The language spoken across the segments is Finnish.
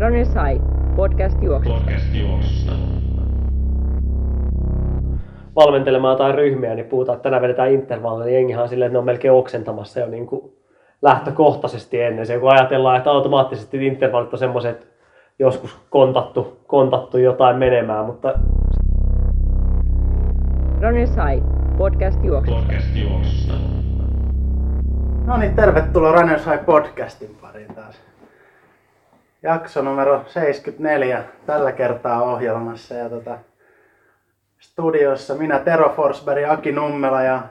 Runners High, podcast juoksusta. Podcast juoksusta. valmentelemaan jotain ryhmiä, niin puhutaan, että tänään vedetään intervallia, niin jengihan on silleen, että ne on melkein oksentamassa jo niin kuin lähtökohtaisesti ennen se, kun ajatellaan, että automaattisesti intervallit on semmoiset, joskus kontattu, kontattu jotain menemään, mutta Runners High, podcast juoksusta. Podcast juoksusta. No niin, tervetuloa Runners High podcastin pariin taas. Jakso numero 74 tällä kertaa ohjelmassa ja tota, studiossa minä Tero Forsberg, Aki Nummela ja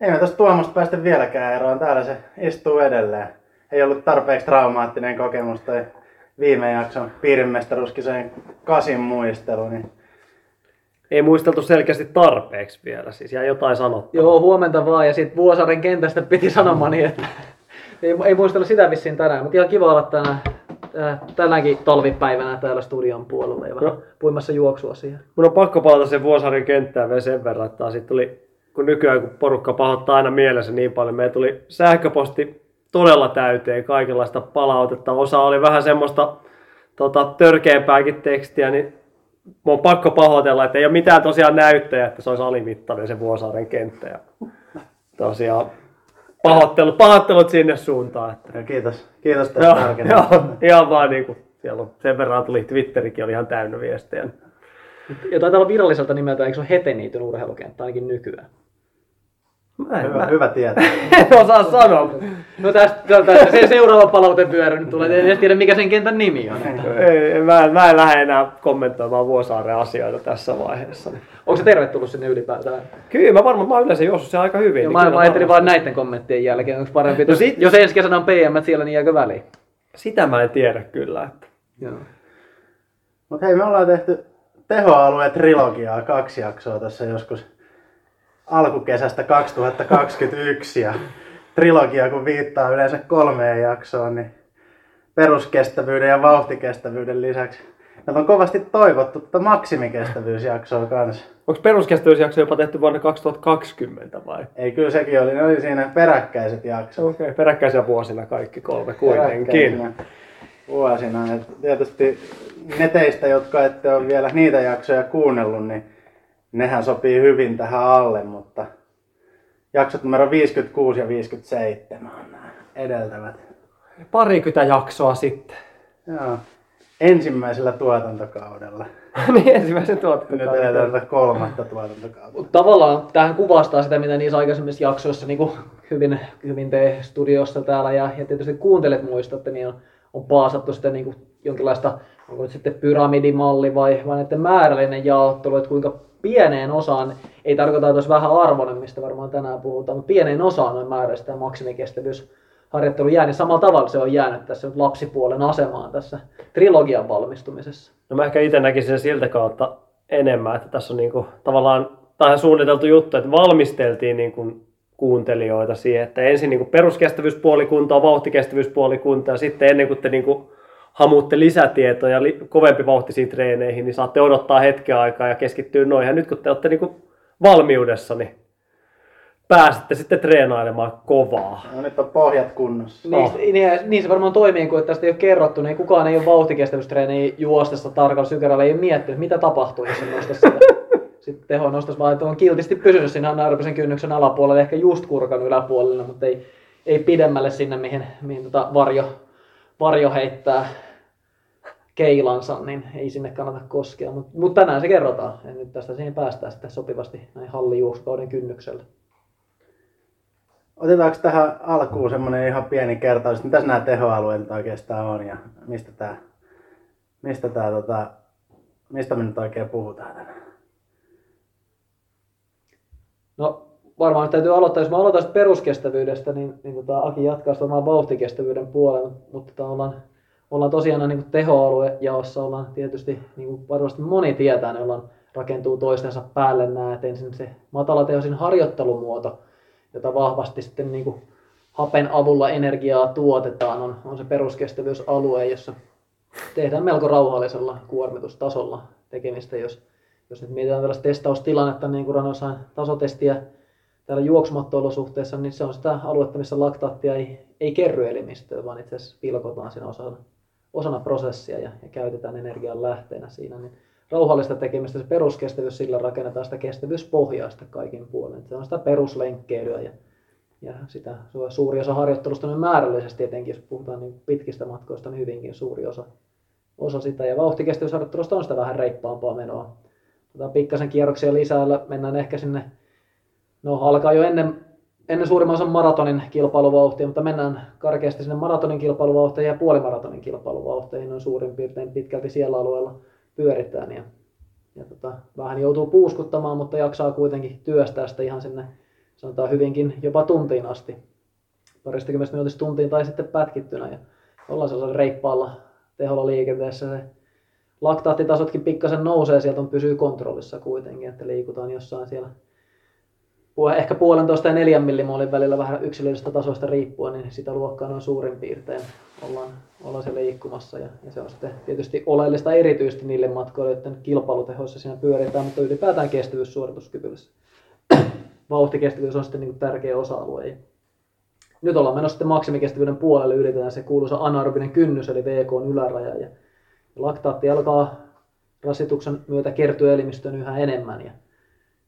ei me tästä Tuomosta päästä vieläkään eroon. Täällä se istuu edelleen. Ei ollut tarpeeksi traumaattinen kokemus toi viime jakson piirimestaruuskisojen kasin muistelu, niin ei muisteltu selkeästi tarpeeksi vielä, siis jäi jotain sanottavaa. Joo, huomenta vaan. Ja sitten Vuosaaren kentästä piti sanomani, että ei, ei muistella sitä vissiin tänään. Mutta ihan kiva olla tänään, äh, tänäänkin talvipäivänä täällä studion puolella ja Joo. puimassa juoksua siihen. Mun on pakko palata sen Vuosaaren kenttään vielä sen verran, että siitä tuli, kun nykyään kun porukka pahoittaa aina mielessä niin paljon, meillä tuli sähköposti todella täyteen kaikenlaista palautetta. Osa oli vähän semmoista tota, törkeämpääkin tekstiä, niin mun on pakko pahoitella, että ei ole mitään tosiaan näyttöjä, että se olisi alimittainen se Vuosaaren kenttä. Ja tosiaan pahoittelut, pahoittelut sinne suuntaan. Että ja kiitos, kiitos tästä Joo, joo, ihan vaan niin kuin, siellä on, sen verran tuli Twitterikin oli ihan täynnä viestejä. Ja taitaa olla viralliselta nimeltä, eikö se ole Heteniityn urheilukenttä ainakin nykyään? Mä en, Hyvä, mä, hyvä tietää. en osaa sanoa. No tästä, tästä se seuraava palautevyöry nyt tulee. En edes tiedä mikä sen kentän nimi on. Ei, mä, en- mä en lähde enää kommentoimaan Vuosaaren asioita tässä vaiheessa. Onko se tervetullut sinne ylipäätään? Kyllä mä varmaan, mä oon yleensä juossut sen aika hyvin. Joo, niin mä, mä ajattelin varmasti- vaan näiden kommenttien jälkeen, onko parempi, No no sit- jos ensi kesänä on PM siellä, niin jääkö väliin? Sitä mä en tiedä kyllä. Että. Joo. Mutta hei, me ollaan tehty tehoalueen trilogiaa kaksi jaksoa tässä joskus alkukesästä 2021 ja trilogia kun viittaa yleensä kolmeen jaksoon, niin peruskestävyyden ja vauhtikestävyyden lisäksi Meiltä on kovasti toivottu tätä maksimikestävyysjaksoa kanssa. Onko peruskestävyysjakso jopa tehty vuonna 2020 vai? Ei, kyllä sekin oli, ne oli siinä peräkkäiset jaksot. Okei, okay, peräkkäisinä vuosina kaikki kolme kuitenkin. Vuosina. Et tietysti ne teistä, jotka ette ole vielä niitä jaksoja kuunnellut, niin nehän sopii hyvin tähän alle, mutta jaksot numero 56 ja 57 on nämä edeltävät. Parikymmentä jaksoa sitten. Joo. Ensimmäisellä tuotantokaudella. niin ensimmäisen Nyt tuotantokauden. eletään tätä kolmatta tuotantokautta. Mut tavallaan tähän kuvastaa sitä, mitä niissä aikaisemmissa jaksoissa niin hyvin, hyvin te studiossa täällä ja, ja tietysti kuuntelet muistatte, niin on, on paasattu sitä niin kuin jonkinlaista, onko nyt sitten pyramidimalli vai, vai näiden määrällinen jaottelu, että kuinka pieneen osaan, ei tarkoita, että olisi vähän arvoinen, mistä varmaan tänään puhutaan, mutta pieneen osaan noin määrällistä ja maksimikestävyysharjoittelu jää, niin samalla tavalla se on jäänyt tässä nyt lapsipuolen asemaan tässä trilogian valmistumisessa. No mä ehkä itse näkisin sen siltä kautta enemmän, että tässä on niinku, tavallaan tähän suunniteltu juttu, että valmisteltiin niinku kuuntelijoita siihen, että ensin niinku peruskestävyyspuoli kuntoon, vauhtikestävyyspuoli kuntoon ja sitten ennen kuin te niinku hamuutte lisätietoja li- kovempi vauhtisiin treeneihin, niin saatte odottaa hetken aikaa ja keskittyä noihin. Ja nyt kun te olette niinku valmiudessa, niin pääsette sitten treenailemaan kovaa. No nyt on pohjat kunnossa. Niin, niin, niin, se varmaan toimii, kun tästä ei ole kerrottu, niin kukaan ei ole vauhtikestävyystreeniä juostessa tarkalla sykärällä, ei ole miettinyt, mitä tapahtuu, jos se sitä. Sitten teho nostaisi vaan, että on kiltisti pysynyt siinä anaerobisen kynnyksen alapuolella, ehkä just kurkan yläpuolella, mutta ei, ei pidemmälle sinne, mihin, mihin tota varjo, varjo heittää keilansa, niin ei sinne kannata koskea. Mutta mut tänään se kerrotaan, ja nyt tästä siihen päästään sitten sopivasti näin hallijuuskauden kynnyksellä. Otetaanko tähän alkuun semmoinen ihan pieni kertaus, mitäs nämä tehoalueet oikeastaan on ja mistä tää, mistä tää tota, mistä me nyt oikein puhutaan tänään? No varmaan täytyy aloittaa, jos mä aloitan peruskestävyydestä, niin, niin tota, Aki jatkaa sitä omaa vauhtikestävyyden puolella, mutta tota, ollaan, ollaan tosiaan niin tehoalue jaossa ollaan tietysti, niin kuin varmasti moni tietää, ne ollaan rakentuu toistensa päälle nämä, että ensin se matalatehoisin harjoittelumuoto, jota vahvasti sitten niin kuin hapen avulla energiaa tuotetaan, on, on se peruskestävyysalue, jossa tehdään melko rauhallisella kuormitustasolla tekemistä, jos, jos nyt mietitään tällaista testaustilannetta, niin kuin Ranosain tasotestiä täällä juoksumatto-olosuhteissa, niin se on sitä aluetta, missä laktaattia ei, ei kerry elimistöön, vaan itse asiassa pilkotaan siinä osana, osana prosessia ja, ja käytetään energian lähteenä siinä, niin rauhallista tekemistä se peruskestävyys, sillä rakennetaan sitä kestävyyspohjaista kaikin puolin. Se on sitä peruslenkkeilyä ja, ja sitä suuri osa harjoittelusta niin määrällisesti etenkin, jos puhutaan niin pitkistä matkoista, niin hyvinkin suuri osa, osa sitä. Ja vauhtikestävyysharjoittelusta on sitä vähän reippaampaa menoa. Tota, pikkasen kierroksia lisää, mennään ehkä sinne, no alkaa jo ennen, ennen suurimman osan maratonin kilpailuvauhtia, mutta mennään karkeasti sinne maratonin kilpailuvauhtiin ja puolimaratonin kilpailuvauhtiin, on suurin piirtein pitkälti siellä alueella pyöritään. Ja, ja tota, vähän joutuu puuskuttamaan, mutta jaksaa kuitenkin työstää sitä ihan sinne, sanotaan hyvinkin jopa tuntiin asti. Paristakymmenestä minuutista tuntiin tai sitten pätkittynä. Ja ollaan sellaisella reippaalla teholla liikenteessä. Se laktaattitasotkin pikkasen nousee, sieltä on pysyy kontrollissa kuitenkin, että liikutaan jossain siellä ehkä puolentoista ja neljän millimoolin välillä vähän yksilöllisestä tasoista riippuen, niin sitä luokkaa noin suurin piirtein ollaan, ollaan siellä liikkumassa. Ja, ja, se on sitten tietysti oleellista erityisesti niille matkoille, joiden kilpailutehoissa siinä pyöritään, mutta ylipäätään kestävyyssuorituskyvyssä. Vauhtikestävyys on sitten niin tärkeä osa-alue. Nyt ollaan menossa sitten maksimikestävyyden puolelle, yritetään se kuuluisa anaerobinen kynnys, eli VK on yläraja. Ja laktaatti alkaa rasituksen myötä kertyä elimistöön yhä enemmän. Ja,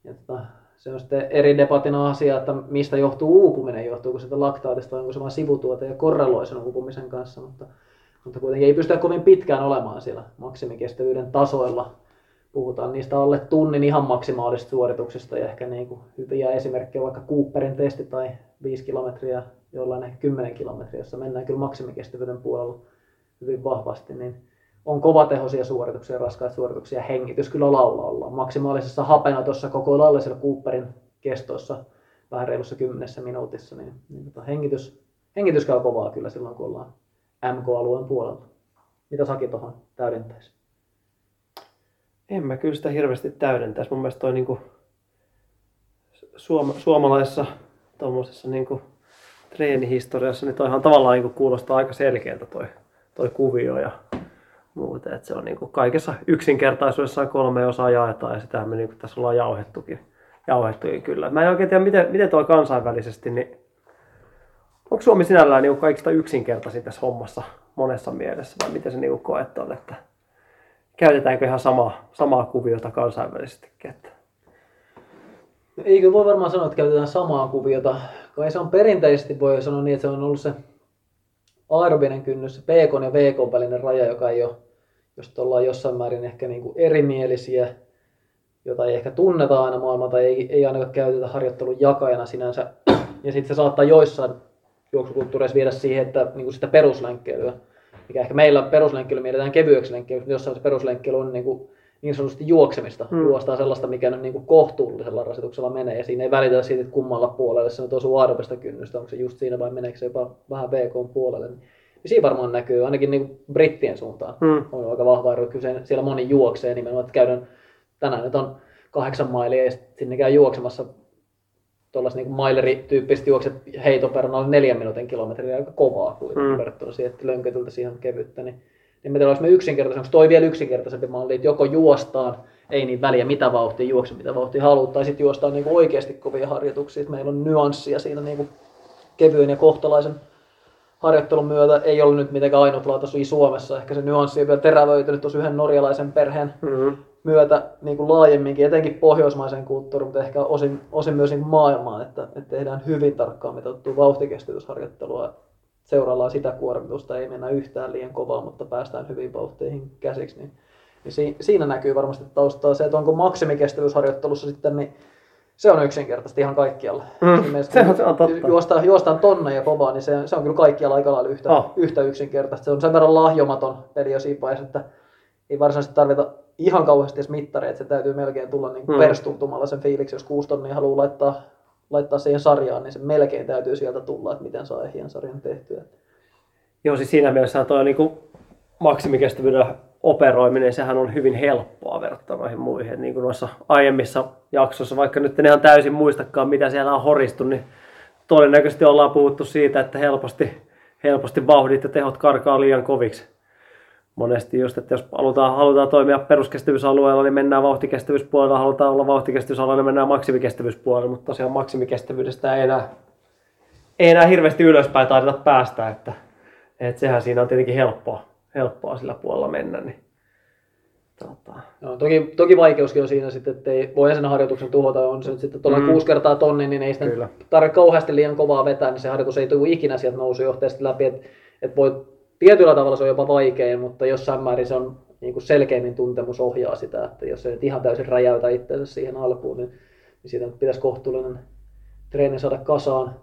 ja tota, se on sitten eri debatin asia, että mistä johtuu uupuminen, johtuuko sitä laktaatista, onko se vain sivutuote ja korreloi sen uupumisen kanssa, mutta, mutta kuitenkin ei pystytä kovin pitkään olemaan siellä maksimikestävyyden tasoilla. Puhutaan niistä alle tunnin ihan maksimaalisista suorituksista ja ehkä niin kuin hyviä esimerkkejä vaikka Cooperin testi tai 5 kilometriä, jollain ehkä 10 kilometriä, jossa mennään kyllä maksimikestävyyden puolella hyvin vahvasti, niin on kovatehoisia suorituksia, raskaita suorituksia, hengitys kyllä laulalla. Maksimaalisessa hapenotossa koko lailla siellä Cooperin kestossa vähän reilussa kymmenessä minuutissa, niin, niin tota, hengitys, hengitys käy kovaa kyllä silloin, kun ollaan MK-alueen puolella. Mitä Saki tuohon täydentäisi? En mä kyllä sitä hirveästi täydentäisi. Mun mielestä toi niinku suom- suomalaisessa tuommoisessa niinku treenihistoriassa, niin toihan tavallaan niinku kuulostaa aika selkeältä toi, toi kuvio ja muuta. Että se on niin kuin kaikessa yksinkertaisuudessaan kolme osaa jaetaan ja sitä me niin kuin tässä ollaan jauhettukin, jauhettukin kyllä. Mä en oikein tiedä, miten, miten tuo kansainvälisesti, niin onko Suomi sinällään niin kaikista yksinkertaisin tässä hommassa monessa mielessä vai miten se niin koet on, että käytetäänkö ihan sama, samaa kuviota kansainvälisestikin? Että... No eikö voi varmaan sanoa, että käytetään samaa kuviota, kai se on perinteisesti voi sanoa niin, että se on ollut se aerobinen kynnys, PK ja VK välinen raja, joka ei ole jos ollaan jossain määrin ehkä niin kuin erimielisiä, jota ei ehkä tunneta aina maailmalta, tai ei, ei ainakaan käytetä harjoittelun jakajana sinänsä. Ja sitten se saattaa joissain juoksukulttuureissa viedä siihen, että niin kuin sitä peruslenkkeilyä, mikä ehkä meillä peruslenkkeily mielletään kevyeksi lenkkeilyksi, jossain se peruslenkkeily on niin, kuin niin sanotusti juoksemista. Hmm. Juostaa sellaista, mikä nyt niin kuin kohtuullisella rasituksella menee, ja siinä ei välitä siitä, että kummalla puolelle se on tosi aerobista kynnystä, onko se just siinä vai meneekö se jopa vähän VK puolelle. Niin niin siinä varmaan näkyy, ainakin niin brittien suuntaan hmm. on aika vahva ero. Kyllä siellä moni juoksee nimenomaan, että käydään, tänään nyt on kahdeksan mailia ja sinne käy juoksemassa tuollaista niin mailerityyppistä juokset heito per noin neljän minuutin kilometriä aika kovaa kuitenkin hmm. verrattuna siihen, että lönkötyltä siihen kevyttä. Niin, niin me yksinkertaisesti, onko toi vielä yksinkertaisempi malli, että joko juostaan, ei niin väliä mitä vauhtia, juokse mitä vauhtia haluaa, tai sitten juostaan niin oikeasti kovia harjoituksia, että meillä on nyanssia siinä niin kevyen ja kohtalaisen harjoittelun myötä ei ollut nyt mitenkään ainutlaatuisia Suomessa. Ehkä se nyanssi on vielä terävöitynyt tuossa yhden norjalaisen perheen mm-hmm. myötä niin kuin laajemminkin, etenkin pohjoismaisen kulttuurin, mutta ehkä osin, osin myös niin maailmaan, että, että tehdään hyvin tarkkaan mitattua vauhtikestävyysharjoittelua. Seuraillaan sitä kuormitusta, ei mennä yhtään liian kovaa, mutta päästään hyvin vauhteihin käsiksi. Niin, niin siinä näkyy varmasti taustaa se, että onko maksimikestävyysharjoittelussa sitten niin se on yksinkertaisesti ihan kaikkialla. Mm, se, on, se on totta. Juostaan, juostaan tonne ja kovaa, niin se, se on kyllä kaikkialla aika lailla yhtä, oh. yhtä yksinkertaista. Se on sen verran lahjomaton peli jo siinä että ei varsinaisesti tarvita ihan kauheasti edes mittaria, että se täytyy melkein tulla niin mm. perstuntumalla sen fiiliksi, jos kuusi tonnia haluaa laittaa, laittaa siihen sarjaan, niin se melkein täytyy sieltä tulla, että miten saa ehjän sarjan tehtyä. Joo, siis siinä mielessä tuo niin maksimikestävyyden operoiminen, sehän on hyvin helppoa verrattuna noihin muihin. Niin kuin noissa aiemmissa jaksoissa, vaikka nyt en ihan täysin muistakaan, mitä siellä on horistu, niin todennäköisesti ollaan puhuttu siitä, että helposti, helposti vauhdit ja tehot karkaa liian koviksi. Monesti just, että jos halutaan, halutaan toimia peruskestävyysalueella, niin mennään vauhtikestävyyspuolella, halutaan olla vauhtikestävyysalueella, niin mennään maksimikestävyyspuolella, mutta tosiaan maksimikestävyydestä ei enää, ei enää hirveästi ylöspäin taideta päästä, että, että sehän siinä on tietenkin helppoa helppoa sillä puolella mennä. Niin, tota, No, toki, toki vaikeuskin on siinä sitten, että ei voi sen harjoituksen tuhota. On se nyt sitten tuolla Mm. kuusi kertaa tonni, niin ei sitä tarvitse kauheasti liian kovaa vetää, niin se harjoitus ei tule ikinä sieltä nousujohteesta läpi. Että et voi, tietyllä tavalla se on jopa vaikein, mutta jossain määrin se on niin kuin selkeimmin tuntemus ohjaa sitä, että jos se nyt ihan täysin räjäytä itseänsä siihen alkuun, niin, niin siitä pitäisi kohtuullinen treeni saada kasaan.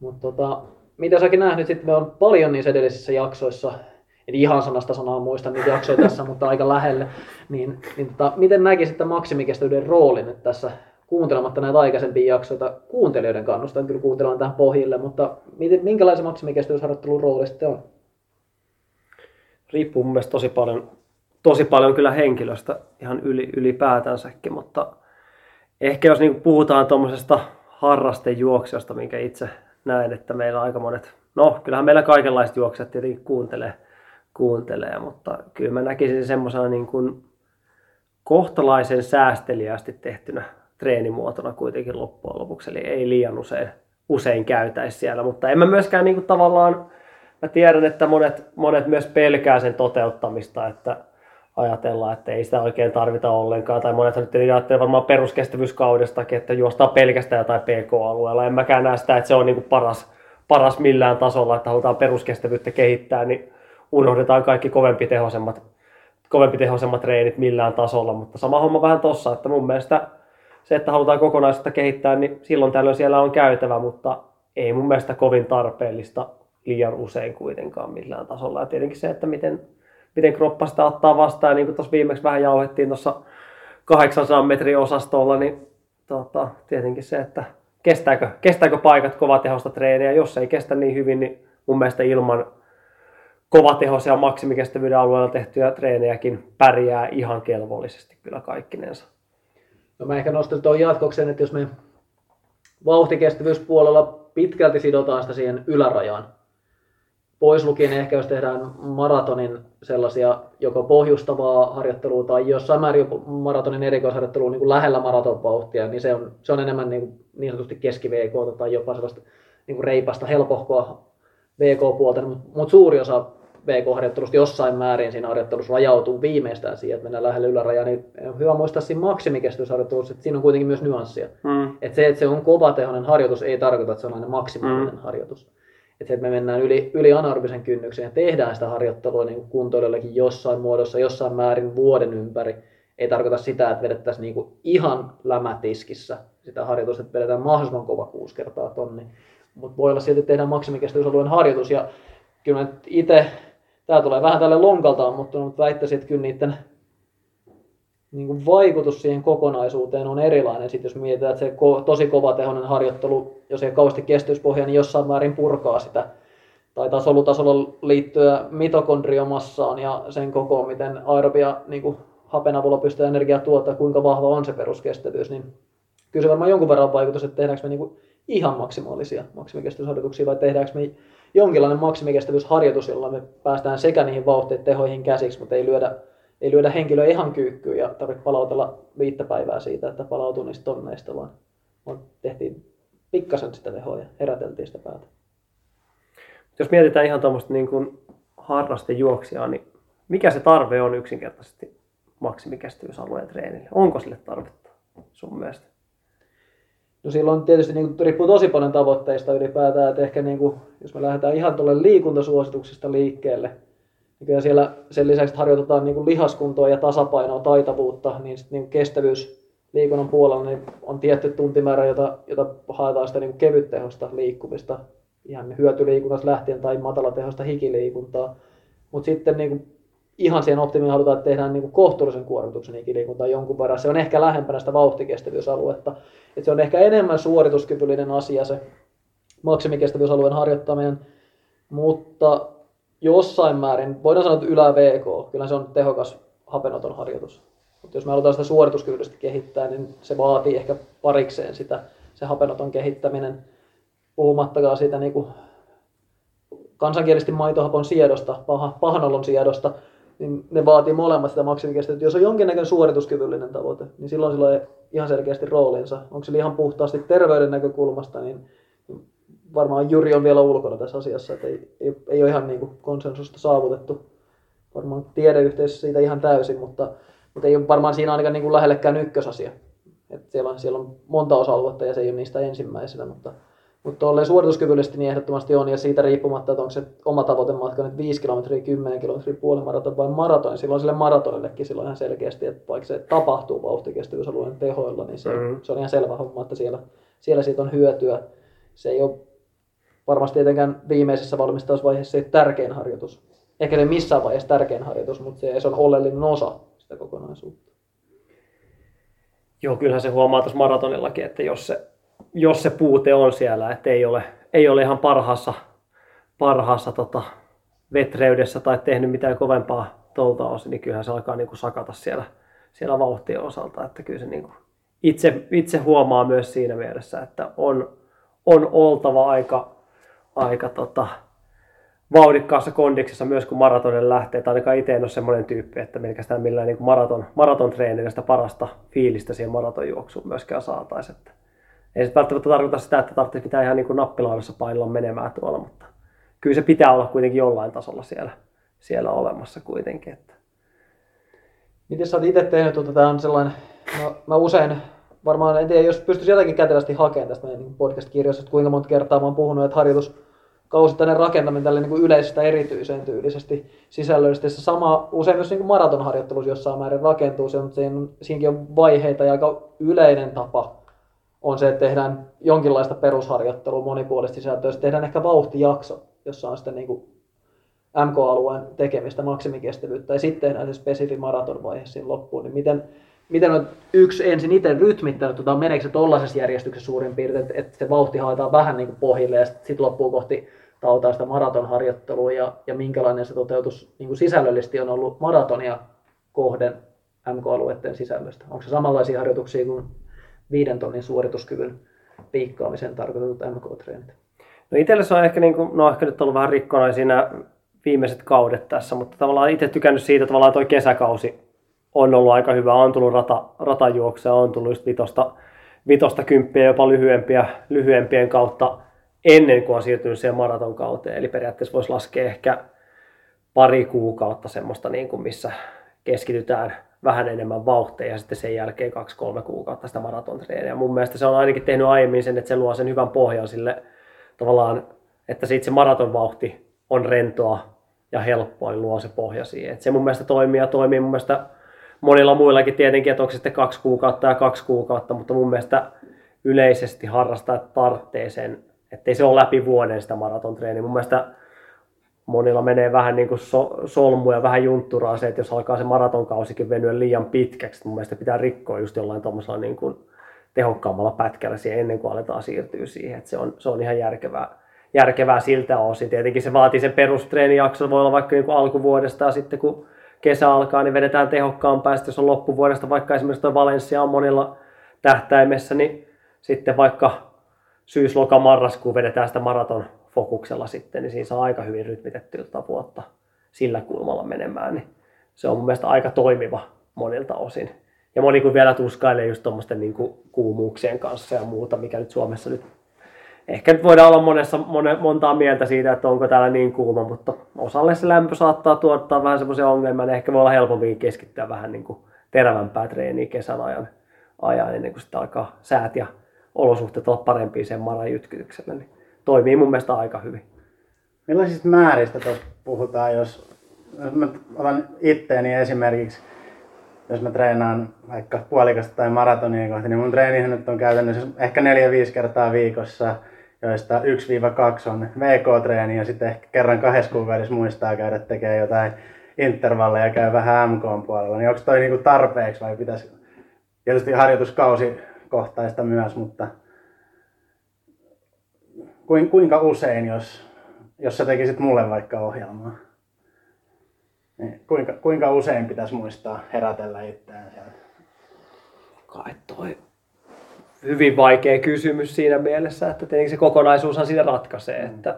Mutta tota, mitä säkin nähnyt, sitten me on paljon niissä edellisissä jaksoissa, en ihan sanasta sanaa muista niitä jaksoja tässä, mutta aika lähelle, niin, niin tota, miten näkisit tämän maksimikestävyyden roolin nyt tässä kuuntelematta näitä aikaisempia jaksoita kuuntelijoiden kannustan kyllä kuuntelemaan tähän pohjille, mutta miten, minkälaisen maksimikestävyysharjoittelun rooli sitten on? Riippuu mun mielestä tosi paljon, tosi paljon kyllä henkilöstä ihan yli, ylipäätänsäkin, mutta ehkä jos niin puhutaan tuommoisesta harrastejuoksijasta, minkä itse näen, että meillä aika monet, no kyllähän meillä kaikenlaiset juoksijat tietenkin kuuntelee, kuuntelee mutta kyllä mä näkisin semmoisena niin kuin kohtalaisen säästeliästi tehtynä treenimuotona kuitenkin loppujen lopuksi, eli ei liian usein, usein käytäisi siellä, mutta en mä myöskään niin kuin tavallaan, mä tiedän, että monet, monet myös pelkää sen toteuttamista, että ajatellaan, että ei sitä oikein tarvita ollenkaan, tai monet nyt ajattelee varmaan peruskestävyyskaudestakin, että juostaan pelkästään jotain PK-alueella, en mäkään näe sitä, että se on niin paras, paras millään tasolla, että halutaan peruskestävyyttä kehittää, niin unohdetaan kaikki kovempi tehoisemmat kovempi tehoisemmat treenit millään tasolla, mutta sama homma vähän tossa, että mun mielestä se, että halutaan kokonaisuutta kehittää, niin silloin tällöin siellä on käytävä, mutta ei mun mielestä kovin tarpeellista liian usein kuitenkaan millään tasolla. Ja tietenkin se, että miten, miten kroppa sitä ottaa vastaan, niin kuin tuossa viimeksi vähän jauhettiin tuossa 800 metrin osastolla, niin tota, tietenkin se, että kestääkö, kestääkö paikat kovatehosta treeniä. Jos ei kestä niin hyvin, niin mun mielestä ilman kovatehoisia maksimikestävyyden alueella tehtyjä treenejäkin pärjää ihan kelvollisesti kyllä kaikkinensa. No mä ehkä nostan tuon jatkokseen, että jos me vauhtikestävyyspuolella pitkälti sidotaan sitä siihen ylärajaan, pois lukien ehkä jos tehdään maratonin sellaisia joko pohjustavaa harjoittelua tai jossain määrin maratonin erikoisharjoittelua niin kuin lähellä maratonvauhtia, niin se on, se on enemmän niin, kuin niin sanotusti keski VK tai jopa sellaista niin kuin reipasta helpohkoa VK-puolta, mutta mut suuri osa VK-harjoittelusta jossain määrin siinä harjoittelussa rajautuu viimeistään siihen, että mennään lähelle ylärajaa, niin on hyvä muistaa siinä maksimikestävyysharjoittelussa, että siinä on kuitenkin myös nyanssia. Mm. Että se, että se on kovatehoinen harjoitus, ei tarkoita, että se on aina maksimaalinen mm. harjoitus. Että me mennään yli, yli anaerobisen kynnyksen ja tehdään sitä harjoittelua niin kuin kuntoilijoillekin jossain muodossa, jossain määrin vuoden ympäri, ei tarkoita sitä, että vedettäisiin niin kuin ihan lämätiskissä sitä harjoitusta, että vedetään mahdollisimman kova kuusi kertaa tonni. Mutta voi olla silti, että tehdään maksimikestävyysalueen harjoitus. Ja kyllä itse, tämä tulee vähän tälle lonkaltaan, mutta väittäisin, että kyllä niiden niin kuin vaikutus siihen kokonaisuuteen on erilainen. Sitten jos mietitään, että se tosi kovatehoinen harjoittelu, jos ei kauheasti kestävyyspohja, niin jossain määrin purkaa sitä tai tasolutasolla liittyä mitokondriomassaan ja sen kokoon, miten aerobia niin kuin hapen avulla pystyy energiaa tuottaa, kuinka vahva on se peruskestävyys, niin kyllä se varmaan jonkun verran vaikutus, että tehdäänkö me niin kuin ihan maksimaalisia maksimikestävyysharjoituksia vai tehdäänkö me jonkinlainen maksimikestävyysharjoitus, jolla me päästään sekä niihin vauhtiin tehoihin käsiksi, mutta ei lyödä, ei lyödä henkilöä ihan kyykkyyn ja tarvitse palautella viittä päivää siitä, että palautuu niistä tonneista, vaan, vaan tehtiin pikkasen sitä tehoa ja heräteltiin sitä päätä. Jos mietitään ihan tuommoista niin kuin harrastejuoksijaa, niin mikä se tarve on yksinkertaisesti maksimikestävyysalueen treenille? Onko sille tarvetta sun mielestä? No silloin tietysti niin kuin, riippuu tosi paljon tavoitteista ylipäätään, että ehkä niin kuin, jos me lähdetään ihan tuolle liikuntasuosituksista liikkeelle, kyllä siellä sen lisäksi että harjoitetaan niin kuin lihaskuntoa ja tasapainoa, taitavuutta, niin, sit, niin kuin kestävyys liikunnan puolella niin on tietty tuntimäärä, jota, jota haetaan sitä niin kuin kevyttehosta liikkumista, ihan hyötyliikunnasta lähtien tai matalatehosta hikiliikuntaa. Mutta sitten niin kuin ihan siihen optimiin halutaan, että tehdään niin kuin kohtuullisen kuormituksen hikiliikuntaa jonkun verran. Se on ehkä lähempänä sitä vauhtikestävyysaluetta. Et se on ehkä enemmän suorituskyvyllinen asia se maksimikestävyysalueen harjoittaminen, mutta jossain määrin, voidaan sanoa, että ylä VK, kyllä se on tehokas hapenoton harjoitus. Mutta jos me halutaan sitä suorituskyvyllisesti kehittää, niin se vaatii ehkä parikseen sitä, se hapenoton kehittäminen, puhumattakaan siitä niin kuin kansankielisesti maitohapon siedosta, paha, pahanolon siedosta, niin ne vaatii molemmat sitä maksimikestävyyttä. Jos on jonkinnäköinen suorituskyvyllinen tavoite, niin silloin sillä on ihan selkeästi roolinsa. Onko se ihan puhtaasti terveyden näkökulmasta, niin varmaan Juri on vielä ulkona tässä asiassa, että ei, ei, ei ole ihan niin kuin konsensusta saavutettu varmaan tiedeyhteisössä siitä ihan täysin, mutta, mutta ei ole varmaan siinä ainakaan niin kuin lähellekään ykkösasia. Et siellä, on, siellä on monta osa-aluetta ja se ei ole niistä ensimmäisenä, mutta, mutta tolleen suorituskyvyllisesti niin ehdottomasti on, ja siitä riippumatta, että onko se oma tavoitematka nyt 5 kilometriä, 10 kilometriä, puolimaraton vai maraton, niin silloin sille maratonillekin silloin ihan selkeästi, että vaikka se tapahtuu vauhtikestävyysalueen tehoilla, niin se, mm. se on ihan selvä homma, että siellä, siellä siitä on hyötyä. Se ei ole varmasti tietenkään viimeisessä valmistausvaiheessa se tärkein harjoitus. Ehkä se missään vaiheessa tärkein harjoitus, mutta se, on oleellinen osa sitä kokonaisuutta. Joo, kyllähän se huomaa tuossa maratonillakin, että jos se, jos se puute on siellä, että ei ole, ei ole ihan parhaassa, parhaassa tota, vetreydessä tai tehnyt mitään kovempaa tuolta osin, niin kyllähän se alkaa niin kuin sakata siellä, siellä vauhtien osalta. Että kyllä se niin kuin itse, itse huomaa myös siinä mielessä, että on, on oltava aika, aika tota, vauhdikkaassa kondiksessa myös kun maratonin lähtee. Tai ainakaan itse en ole semmoinen tyyppi, että melkein millään niin maraton, maraton sitä parasta fiilistä siihen maratonjuoksuun myöskään saataisiin. Ei se välttämättä tarkoita sitä, että tarvitsisi pitää ihan niin nappilaudassa painella menemään tuolla, mutta kyllä se pitää olla kuitenkin jollain tasolla siellä, siellä olemassa kuitenkin. Että. Miten sä oot itse tehnyt, että tämä on sellainen, no, mä usein varmaan, en tiedä, jos pystyisi jotenkin kätevästi hakemaan tästä podcast-kirjasta, kuinka monta kertaa mä oon puhunut, että harjoitus, kausittainen rakentaminen tälle niin kuin yleisestä erityiseen tyylisesti sisällöllisesti. Se sama usein myös niin kuin maratonharjoittelussa jossain määrin rakentuu, se, mutta siinä, siinäkin on vaiheita ja aika yleinen tapa on se, että tehdään jonkinlaista perusharjoittelua monipuolisesti sisältöä. Sitten tehdään ehkä vauhtijakso, jossa on sitten niin kuin MK-alueen tekemistä, maksimikestävyyttä, ja sitten tehdään se spesifi maratonvaihe siinä loppuun. Niin miten, miten on yksi ensin itse rytmittänyt, tota, meneekö se tuollaisessa järjestyksessä suurin piirtein, että, että se vauhti haetaan vähän niin kuin pohjille ja sitten sit loppuu kohti tautaa sitä maratonharjoittelua ja, ja minkälainen se toteutus niin kuin sisällöllisesti on ollut maratonia kohden MK-alueiden sisällöstä? Onko se samanlaisia harjoituksia kuin viiden tonnin suorituskyvyn piikkaamisen tarkoitetut MK-treenit? No itselle se on ehkä, niin kuin, no ehkä nyt ollut vähän rikkona siinä viimeiset kaudet tässä, mutta tavallaan itse tykännyt siitä, tavallaan toi kesäkausi on ollut aika hyvä. On tullut rata, ratajuokseja, on tullut just vitosta, vitosta kymppiä jopa lyhyempiä, lyhyempien kautta ennen kuin on siirtynyt siihen maraton kauteen. Eli periaatteessa voisi laskea ehkä pari kuukautta semmoista, niin kuin missä keskitytään vähän enemmän vauhtia ja sitten sen jälkeen kaksi-kolme kuukautta sitä maratontreeniä. Mun mielestä se on ainakin tehnyt aiemmin sen, että se luo sen hyvän pohjan sille tavallaan, että se itse maratonvauhti on rentoa ja helppoa, niin luo se pohja siihen. Et se mun mielestä toimii ja toimii mun mielestä monilla muillakin tietenkin, että onko sitten kaksi kuukautta ja kaksi kuukautta, mutta mun mielestä yleisesti harrastaa tarvitsee sen ettei se ole läpi vuoden sitä maratontreeniä. Mun mielestä monilla menee vähän niin kuin so, solmu ja vähän juntturaa se, että jos alkaa se maratonkausikin venyä liian pitkäksi, mun mielestä pitää rikkoa just jollain tuommoisella niin kuin tehokkaammalla pätkällä siihen ennen kuin aletaan siirtyä siihen. Että se, on, se on ihan järkevää, järkevää siltä osin. Tietenkin se vaatii sen perustreenijakso, voi olla vaikka niin kuin alkuvuodesta ja sitten kun kesä alkaa, niin vedetään tehokkaampaa. Sitten jos on loppuvuodesta, vaikka esimerkiksi tuo Valencia on monilla tähtäimessä, niin sitten vaikka syys, loka, marraskuu vedetään sitä maraton fokuksella sitten, niin siinä saa aika hyvin rytmitettyä tuota vuotta sillä kulmalla menemään, niin se on mun mielestä aika toimiva monilta osin. Ja moni kun vielä tuskailee just tuommoisten niin kuumuuksien kanssa ja muuta, mikä nyt Suomessa nyt ehkä nyt voidaan olla monessa, mone, montaa mieltä siitä, että onko täällä niin kuuma, mutta osalle se lämpö saattaa tuottaa vähän semmoisia ongelmia, niin ehkä voi olla helpompi keskittyä vähän niin kuin terävämpää treeniä kesän ajan, ajan ennen kuin sitten alkaa säät ja olosuhteet olla parempia sen maran jytkytykselle, niin toimii mun mielestä aika hyvin. Millaisista määristä tuossa puhutaan, jos, jos mä otan itteeni esimerkiksi, jos mä treenaan vaikka puolikasta tai maratonia kohti, niin mun treenihän nyt on käytännössä ehkä 4-5 kertaa viikossa, joista 1-2 on VK-treeni ja sitten ehkä kerran kahdessa kuukaudessa muistaa käydä tekemään jotain intervalleja ja käy vähän MK puolella. Niin onko toi niinku tarpeeksi vai pitäisi, tietysti harjoituskausi kohtaista myös, mutta kuinka usein, jos, jos sä tekisit mulle vaikka ohjelmaa, niin kuinka, kuinka usein pitäisi muistaa herätellä itseään sieltä? Kai toi hyvin vaikea kysymys siinä mielessä, että tietenkin se kokonaisuushan siinä ratkaisee, mm. että,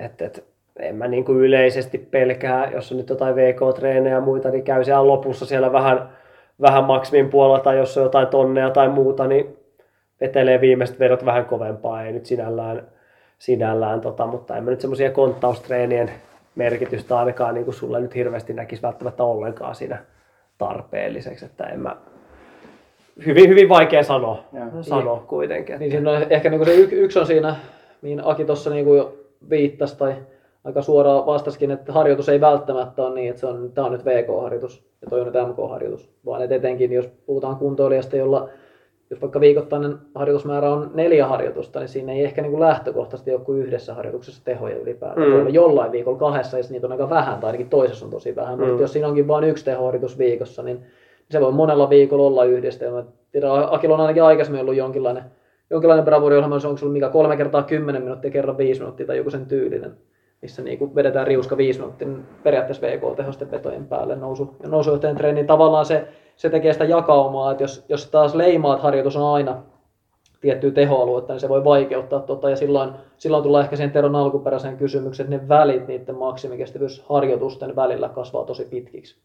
että, että en mä niin kuin yleisesti pelkää, jos on nyt jotain VK-treenejä ja muita, niin käy siellä lopussa siellä vähän vähän maksimin puolella tai jos on jotain tonneja tai muuta, niin vetelee viimeiset vedot vähän kovempaa, ei nyt sinällään, sinällään tota, mutta en mä nyt semmoisia konttaustreenien merkitystä ainakaan niin kuin sulle nyt hirveästi näkisi välttämättä ollenkaan siinä tarpeelliseksi, että en mä, hyvin, hyvin vaikea sanoa, Joo. sanoa kuitenkin. Niin siinä on ehkä niin kuin se y- yksi on siinä, mihin Aki tuossa niin kuin jo viittasi tai aika suoraan vastasikin, että harjoitus ei välttämättä ole niin, että se on, tämä on nyt VK-harjoitus ja toi on nyt MK-harjoitus, vaan että etenkin jos puhutaan kuntoilijasta, jolla jos vaikka viikoittainen harjoitusmäärä on neljä harjoitusta, niin siinä ei ehkä niin kuin lähtökohtaisesti ole kuin yhdessä harjoituksessa tehoja ylipäätään. Mm. Jollain viikolla kahdessa, ja sit niitä on aika vähän, tai ainakin toisessa on tosi vähän. Mm. Mutta jos siinä onkin vain yksi tehoharjoitus viikossa, niin se voi monella viikolla olla yhdestä. Ja mä tiedän, Akilla on ainakin aikaisemmin ollut jonkinlainen, jonkinlainen bravuriohjelma, onko ollut mikä kolme kertaa 10 minuuttia, kerran 5 minuuttia tai joku sen tyylinen missä niin vedetään riuska 5 minuuttia niin periaatteessa VK-tehosten vetojen päälle nousu, ja nousujohtajan treeni. niin Tavallaan se, se tekee sitä jakaumaa, että jos, jos taas leimaat harjoitus on aina tiettyä tehoaluetta, niin se voi vaikeuttaa tota, ja silloin, silloin tullaan ehkä sen Teron alkuperäiseen kysymykseen, että ne välit niiden maksimikestävyysharjoitusten välillä kasvaa tosi pitkiksi.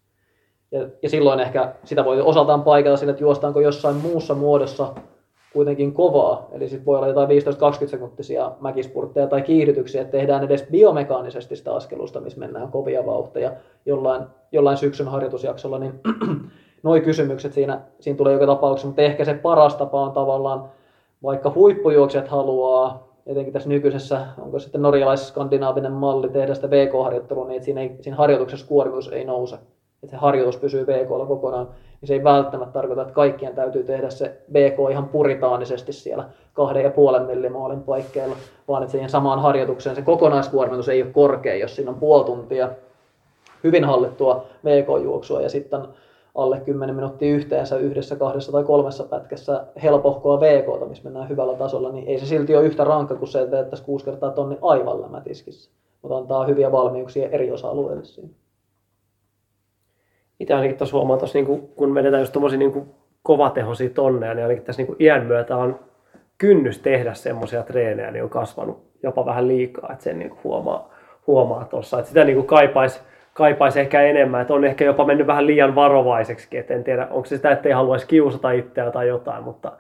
Ja, ja silloin ehkä sitä voi osaltaan paikata sillä, että juostaanko jossain muussa muodossa kuitenkin kovaa. Eli sitten voi olla jotain 15-20 sekuntisia mäkispurtteja tai kiihdytyksiä, että tehdään edes biomekaanisesti sitä askelusta, missä mennään kovia vauhteja jollain, jollain syksyn harjoitusjaksolla, niin noi kysymykset siinä, siinä tulee joka tapauksessa, mutta ehkä se paras tapa on tavallaan, vaikka huippujuoksijat haluaa, etenkin tässä nykyisessä, onko sitten norjalais-skandinaavinen malli tehdä sitä VK-harjoittelua, niin siinä, ei, siinä harjoituksessa kuormitus ei nouse, että harjoitus pysyy VKlla kokonaan, niin se ei välttämättä tarkoita, että kaikkien täytyy tehdä se VK ihan puritaanisesti siellä kahden ja puolen millimaalin paikkeilla, vaan että siihen samaan harjoitukseen se kokonaiskuormitus ei ole korkea, jos siinä on puoli tuntia hyvin hallittua VK-juoksua ja sitten alle 10 minuuttia yhteensä yhdessä, kahdessa tai kolmessa pätkässä helpohkoa VK, missä mennään hyvällä tasolla, niin ei se silti ole yhtä rankka kuin se, että vedettäisiin kuusi kertaa tonni aivan lämätiskissä. Mutta antaa hyviä valmiuksia eri osa-alueille siinä. Itse ainakin tuossa huomaan, tossa, niin kun vedetään just tommosia niin kovatehoisia tonneja, niin ainakin tässä niin iän myötä on kynnys tehdä semmoisia treenejä, niin on kasvanut jopa vähän liikaa, että sen niin huomaa, huomaa tuossa. Että sitä niin kaipaisi kaipaisi ehkä enemmän, että on ehkä jopa mennyt vähän liian varovaiseksi, että en tiedä, onko se sitä, että ei haluaisi kiusata itseään tai jotain, mutta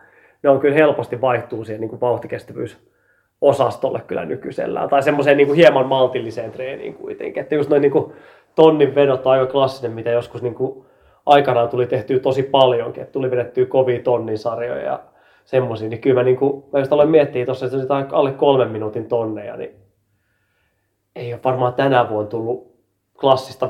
ne on kyllä helposti vaihtuu siihen niin kuin vauhtikestävyysosastolle kyllä nykyisellään, tai semmoiseen niin kuin hieman maltilliseen treeniin kuitenkin, että just noin niin kuin tonnin vedot on aika klassinen, mitä joskus niin kuin aikanaan tuli tehtyä tosi paljonkin, että tuli vedettyä kovia tonnin sarjoja ja semmoisia, niin kyllä mä, niin kuin, mä just aloin miettiä tuossa, että on alle kolmen minuutin tonneja, niin ei ole varmaan tänä vuonna tullut klassista 5-6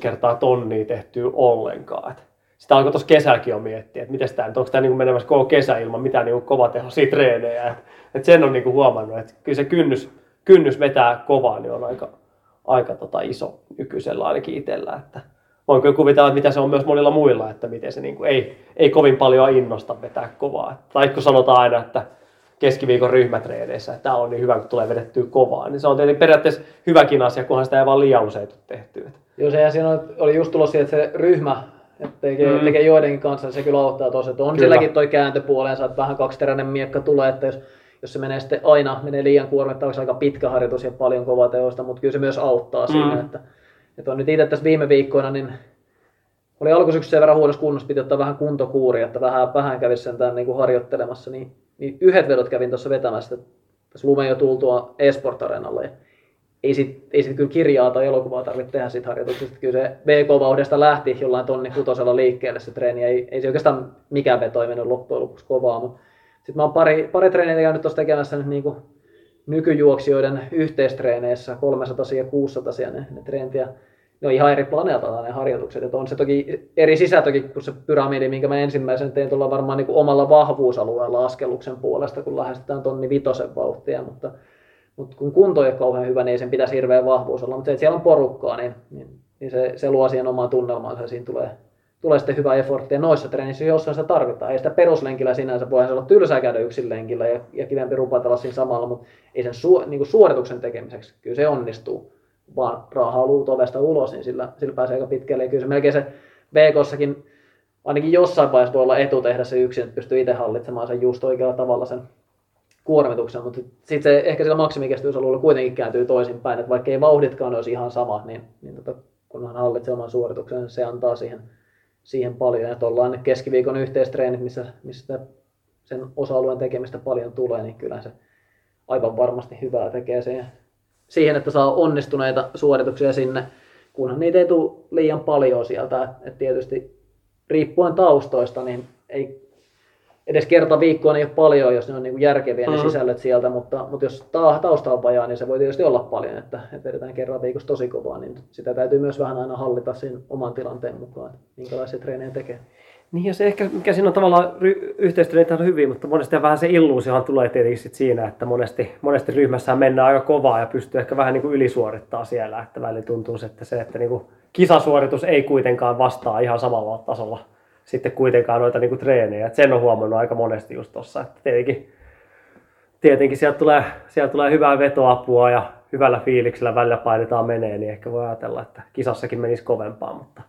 kertaa tonnia tehtyä ollenkaan. Et sitä alkoi tuossa kesälläkin jo miettiä, että miten tämä, onko tämä niinku menemässä koko kesä ilman mitään niinku kovatehoisia treenejä. Et, sen on niinku huomannut, että kyllä se kynnys, kynnys vetää kovaa, niin on aika, aika tota iso nykyisellä ainakin itsellä. Että voin kyllä kuvitella, että mitä se on myös monilla muilla, että miten se niinku ei, ei kovin paljon innosta vetää kovaa. Tai kun sanotaan aina, että keskiviikon ryhmätreeneissä, että tämä on niin hyvä, kun tulee vedettyä kovaa. Niin se on tietenkin periaatteessa hyväkin asia, kunhan sitä ei vaan liian usein tule tehtyä. Joo, se, ja siinä oli, oli just tulossa että se ryhmä että tekee, mm. tekee joidenkin kanssa, se kyllä auttaa tosi. Että on kyllä. silläkin toi kääntöpuoleensa, että vähän kaksiteräinen miekka tulee, että jos, jos se menee sitten aina, menee liian kuormittavaksi aika pitkä harjoitus ja paljon kovateosta, mutta kyllä se myös auttaa mm. siinä, että, että on nyt itse tässä viime viikkoina, niin oli alkusyksyssä sen verran huonossa kunnossa, piti ottaa vähän kuntokuuria, että vähän, vähän kävisi sen tämän niin kuin harjoittelemassa, niin, niin yhdet vedot kävin tuossa vetämässä, tässä lumen jo tultua Esport Arenalle. Ei sit, ei sit kyllä kirjaa tai elokuvaa tarvitse tehdä siitä harjoituksesta. Kyllä se VK-vauhdesta lähti jollain tonni kutosella liikkeelle se treeni. Ei, ei se oikeastaan mikään veto ei mennyt loppujen lopuksi kovaa. Mutta sitten mä oon pari, pari treeniä käynyt tuossa tekemässä nyt niinku nykyjuoksijoiden yhteistreeneissä, 300 ja 600 ne, ne treenit. Ja ne on ihan eri planeetalta ne harjoitukset. Että on se toki eri sisältökin kuin se pyramidi, minkä mä ensimmäisen tein tuolla varmaan niin kuin omalla vahvuusalueella askelluksen puolesta, kun lähestytään tonni vitosen vauhtia. Mutta, mutta kun kunto ei ole kauhean hyvä, niin ei sen pitäisi hirveä vahvuus olla. Mutta se, että siellä on porukkaa, niin, niin, niin se, se luo siihen omaan tunnelmaansa ja siinä tulee, tulee sitten hyvä effortti. Ja noissa treenissä jossain sitä tarvitaan. Ei sitä peruslenkillä sinänsä voi olla tylsää käydä yksin lenkillä ja, ja kivempi rupatella siinä samalla, mutta ei sen su, niin kuin suorituksen tekemiseksi. Kyllä se onnistuu vaan raahaa luut ovesta ulos, niin sillä, sillä pääsee aika pitkälle. Ja kyllä se melkein se VKssakin ainakin jossain vaiheessa voi olla etu tehdä se yksin, että pystyy itse hallitsemaan sen just oikealla tavalla sen kuormituksen, mutta sitten se ehkä sillä maksimikestävyysalueella kuitenkin kääntyy toisinpäin, että vaikka ei vauhditkaan olisi ihan sama, niin, niin tota, kun hän hallitsee oman suorituksen, niin se antaa siihen, siihen paljon. Ja ollaan keskiviikon yhteistreenit, missä, missä sen osa-alueen tekemistä paljon tulee, niin kyllä se aivan varmasti hyvää tekee siihen siihen, että saa onnistuneita suorituksia sinne, kunhan niitä ei tule liian paljon sieltä. Et tietysti riippuen taustoista, niin ei edes kerta viikkoa niin ei ole paljon, jos ne on niin kuin järkeviä ne Mm. sisällöt sieltä, mutta, mutta jos ta- tausta on vajaa, niin se voi tietysti olla paljon, että, että vedetään kerran viikossa tosi kovaa, niin sitä täytyy myös vähän aina hallita sen oman tilanteen mukaan, minkälaisia treenejä tekee. Niin ja se ehkä, mikä siinä on tavallaan ry- yhteistyöt on hyvin, mutta monesti vähän se illuusiohan tulee tietenkin sit siinä, että monesti, monesti ryhmässä mennään aika kovaa ja pystyy ehkä vähän niin kuin ylisuorittaa siellä, että välillä tuntuu, että se, että niin kuin kisasuoritus ei kuitenkaan vastaa ihan samalla tasolla sitten kuitenkaan noita niin kuin treenejä. Et sen on huomannut aika monesti just tuossa, tietenkin, tietenkin sieltä tulee, sieltä tulee hyvää vetoapua ja hyvällä fiiliksellä välillä painetaan menee, niin ehkä voi ajatella, että kisassakin menisi kovempaa, mutta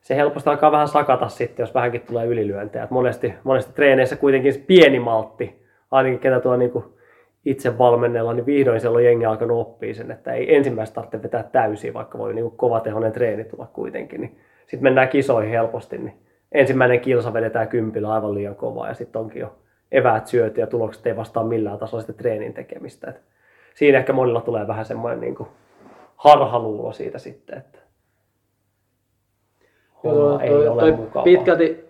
se helposti alkaa vähän sakata sitten, jos vähänkin tulee ylilyöntejä. Et monesti, monesti treeneissä kuitenkin pieni maltti, ainakin ketä tuo niin itse valmennella, niin vihdoin siellä on jengi alkanut oppia sen, että ei ensimmäistä tarvitse vetää täysin, vaikka voi niin kovatehoinen treeni tulla kuitenkin. Niin sitten mennään kisoihin helposti, niin ensimmäinen kilsa vedetään kympillä aivan liian kovaa ja sitten onkin jo eväät syöty ja tulokset ei vastaa millään tasolla sitten treenin tekemistä. Et siinä ehkä monilla tulee vähän semmoinen niin harhaluulo siitä sitten, että homma ei toi, ole toi mukavaa. pitkälti,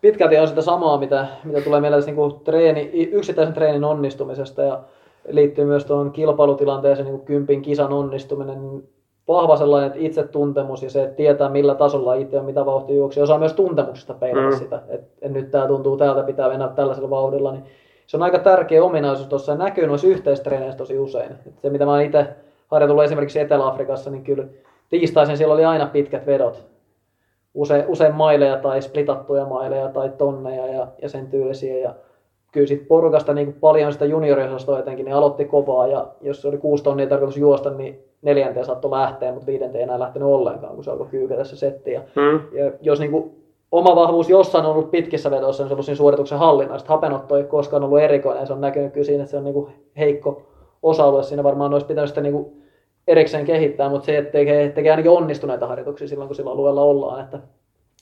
pitkälti on sitä samaa, mitä, mitä tulee meillä tässä niinku treeni, yksittäisen treenin onnistumisesta ja liittyy myös tuohon kilpailutilanteeseen niin kympin kisan onnistuminen. Vahva sellainen että itsetuntemus ja se, että tietää millä tasolla itse on, mitä vauhtia juoksee. Osaa myös tuntemuksesta peilata Mm. sitä, että et nyt tämä tuntuu täältä, pitää mennä tällaisella vauhdilla. Niin se on aika tärkeä ominaisuus tuossa ja näkyy noissa yhteistreeneissä tosi usein. Et se mitä mä oon itse harjoitellut esimerkiksi Etelä-Afrikassa, niin kyllä tiistaisin siellä oli aina pitkät vedot usein, usein maileja tai splitattuja maileja tai tonneja ja, ja sen tyylisiä. Ja kyllä sit porukasta niin kuin paljon sitä junioriosastoa jotenkin, niin aloitti kovaa ja jos oli kuusi tonnia tarkoitus juosta, niin neljänteen saattoi lähteä, mutta viidenteen ei enää lähtenyt ollenkaan, kun se alkoi kyykätä se setti. Ja, Mm. ja jos niin kuin oma vahvuus jossain on ollut pitkissä vedoissa, niin se on ollut siinä suorituksen hallinnassa. Hapenotto ei koskaan ollut erikoinen, ja se on näkynyt kyllä siinä, että se on niin kuin heikko osa-alue. Siinä varmaan olisi pitänyt sitä niin kuin erikseen kehittää, mutta se, että tekee, tekee ainakin onnistuneita harjoituksia silloin, kun sillä alueella ollaan. Että,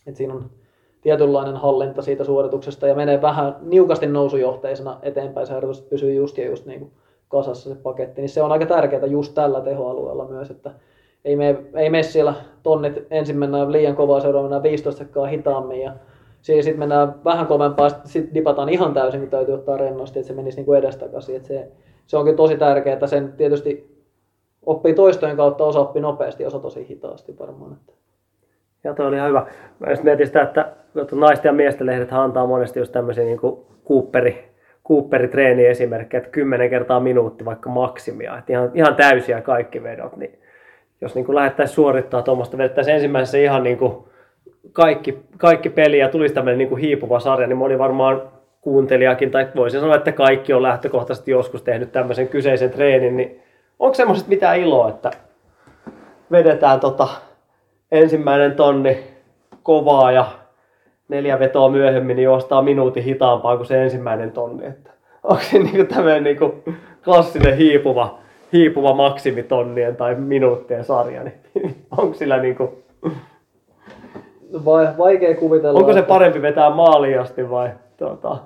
että siinä on tietynlainen hallinta siitä suorituksesta ja menee vähän niukasti nousujohteisena eteenpäin. Se harjoitus pysyy just ja just niin kuin kasassa se paketti. Niin se on aika tärkeää just tällä tehoalueella myös, että ei mene, ei mene siellä tonnit ensin mennään liian kovaa, seuraava mennään 15 sekkaa hitaammin ja sitten mennään vähän kovempaa, sitten dipataan ihan täysin, kun täytyy ottaa rennosti, että se menisi niin kuin edestakaisin. Että se, se onkin tosi tärkeää, että sen tietysti oppii toistojen kautta, osa oppii nopeasti, osa tosi hitaasti varmaan. Että. Ja toi oli ihan hyvä. Mä just mietin sitä, että tuo naisten ja miesten lehdet antaa monesti just tämmöisiä niin Cooperi, Cooperi-treeni esimerkkejä, että 10 kertaa minuutti vaikka maksimia, että ihan, ihan täysiä kaikki vedot, niin jos niin lähdettäisiin suorittaa tuommoista, vedettäisiin ensimmäisessä ihan niin kuin kaikki, kaikki peli ja tulisi tämmöinen niin kuin hiipuva sarja, niin moni varmaan kuuntelijakin, tai voisin sanoa, että kaikki on lähtökohtaisesti joskus tehnyt tämmöisen kyseisen treenin, niin onko semmoiset mitään iloa, että vedetään tota ensimmäinen tonni kovaa ja neljä vetoa myöhemmin niin juostaa minuutin hitaampaa kuin se ensimmäinen tonni. Että onko se niin tämmöinen niin klassinen hiipuva, hiipuva maksimitonnien tai minuuttien sarja, niin onko sillä niin kuin, Vai, vaikea kuvitella. onko se että- parempi vetää maaliin asti vai tuota,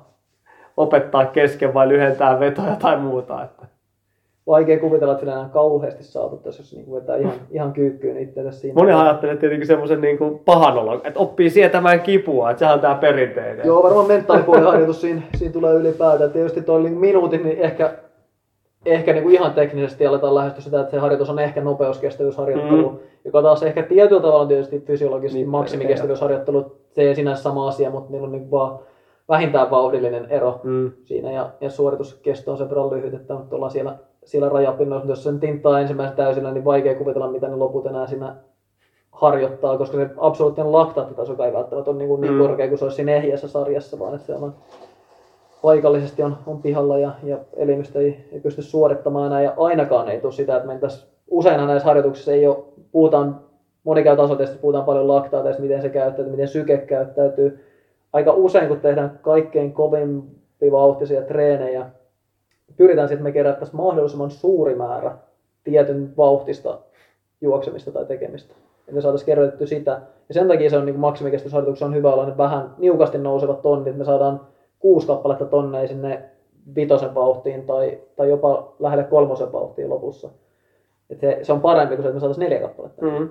opettaa kesken vai lyhentää vetoja tai muuta? Että. Vaikea kuvitella, että sillä enää kauheasti saavuttaisi, jos niin vetää ihan, ihan kyykkyyn itseänsä siinä. Moni ajattelee tietenkin semmoisen niin kuin pahan olon, että oppii sietämään kipua, että sehän on tämä perinteinen. Joo, varmaan mentaalipuolen harjoitus siinä, siinä tulee ylipäätään. Tietysti tuo niin minuutin, niin ehkä, ehkä niin kuin ihan teknisesti aletaan lähestyä sitä, että se harjoitus on ehkä nopeuskestävyysharjoittelu, mm. joka taas ehkä tietyllä tavalla on tietysti fysiologisesti Niin, maksimikestävyysharjoittelu. Se ei sinänsä sama asia, mutta niillä on niin vaan vähintään vauhdillinen ero Mm. siinä ja, ja suorituskesto on sen verran lyhyt, että nyt ollaan siellä, siellä rajapinnoissa. Jos sen tinttaa ensimmäisen täysillä, niin vaikea kuvitella, mitä ne loput enää siinä harjoittaa, koska se absoluuttinen laktaattitaso ei välttämättä ole niin, kuin niin Mm. korkea kuin se olisi siinä ehjässä sarjassa, vaan että se on paikallisesti on, on pihalla ja, ja elimistö ei, ei pysty suorittamaan enää ja ainakaan ei tule sitä, että mentäisiin, useinhan näissä harjoituksissa ei ole, puhutaan, moni käy puhutaan paljon laktaateista, miten se käyttäytyy, miten syke käyttäytyy. Aika usein, kun tehdään kaikkein kovempivauhtisia treenejä, pyritään sitten, että me kerättäisiin mahdollisimman suuri määrä tietyn vauhtista juoksemista tai tekemistä. Ja me saataisiin kerätetty sitä. Ja sen takia se on niin maksimikestoharjoituksessa on hyvä olla ne vähän niukasti nousevat tonnit. Me saadaan kuusi kappaletta tonneja sinne vitosen vauhtiin tai, tai jopa lähelle kolmosen vauhtiin lopussa. Et se, se, on parempi kuin se, että me saataisiin neljä kappaletta. Mm.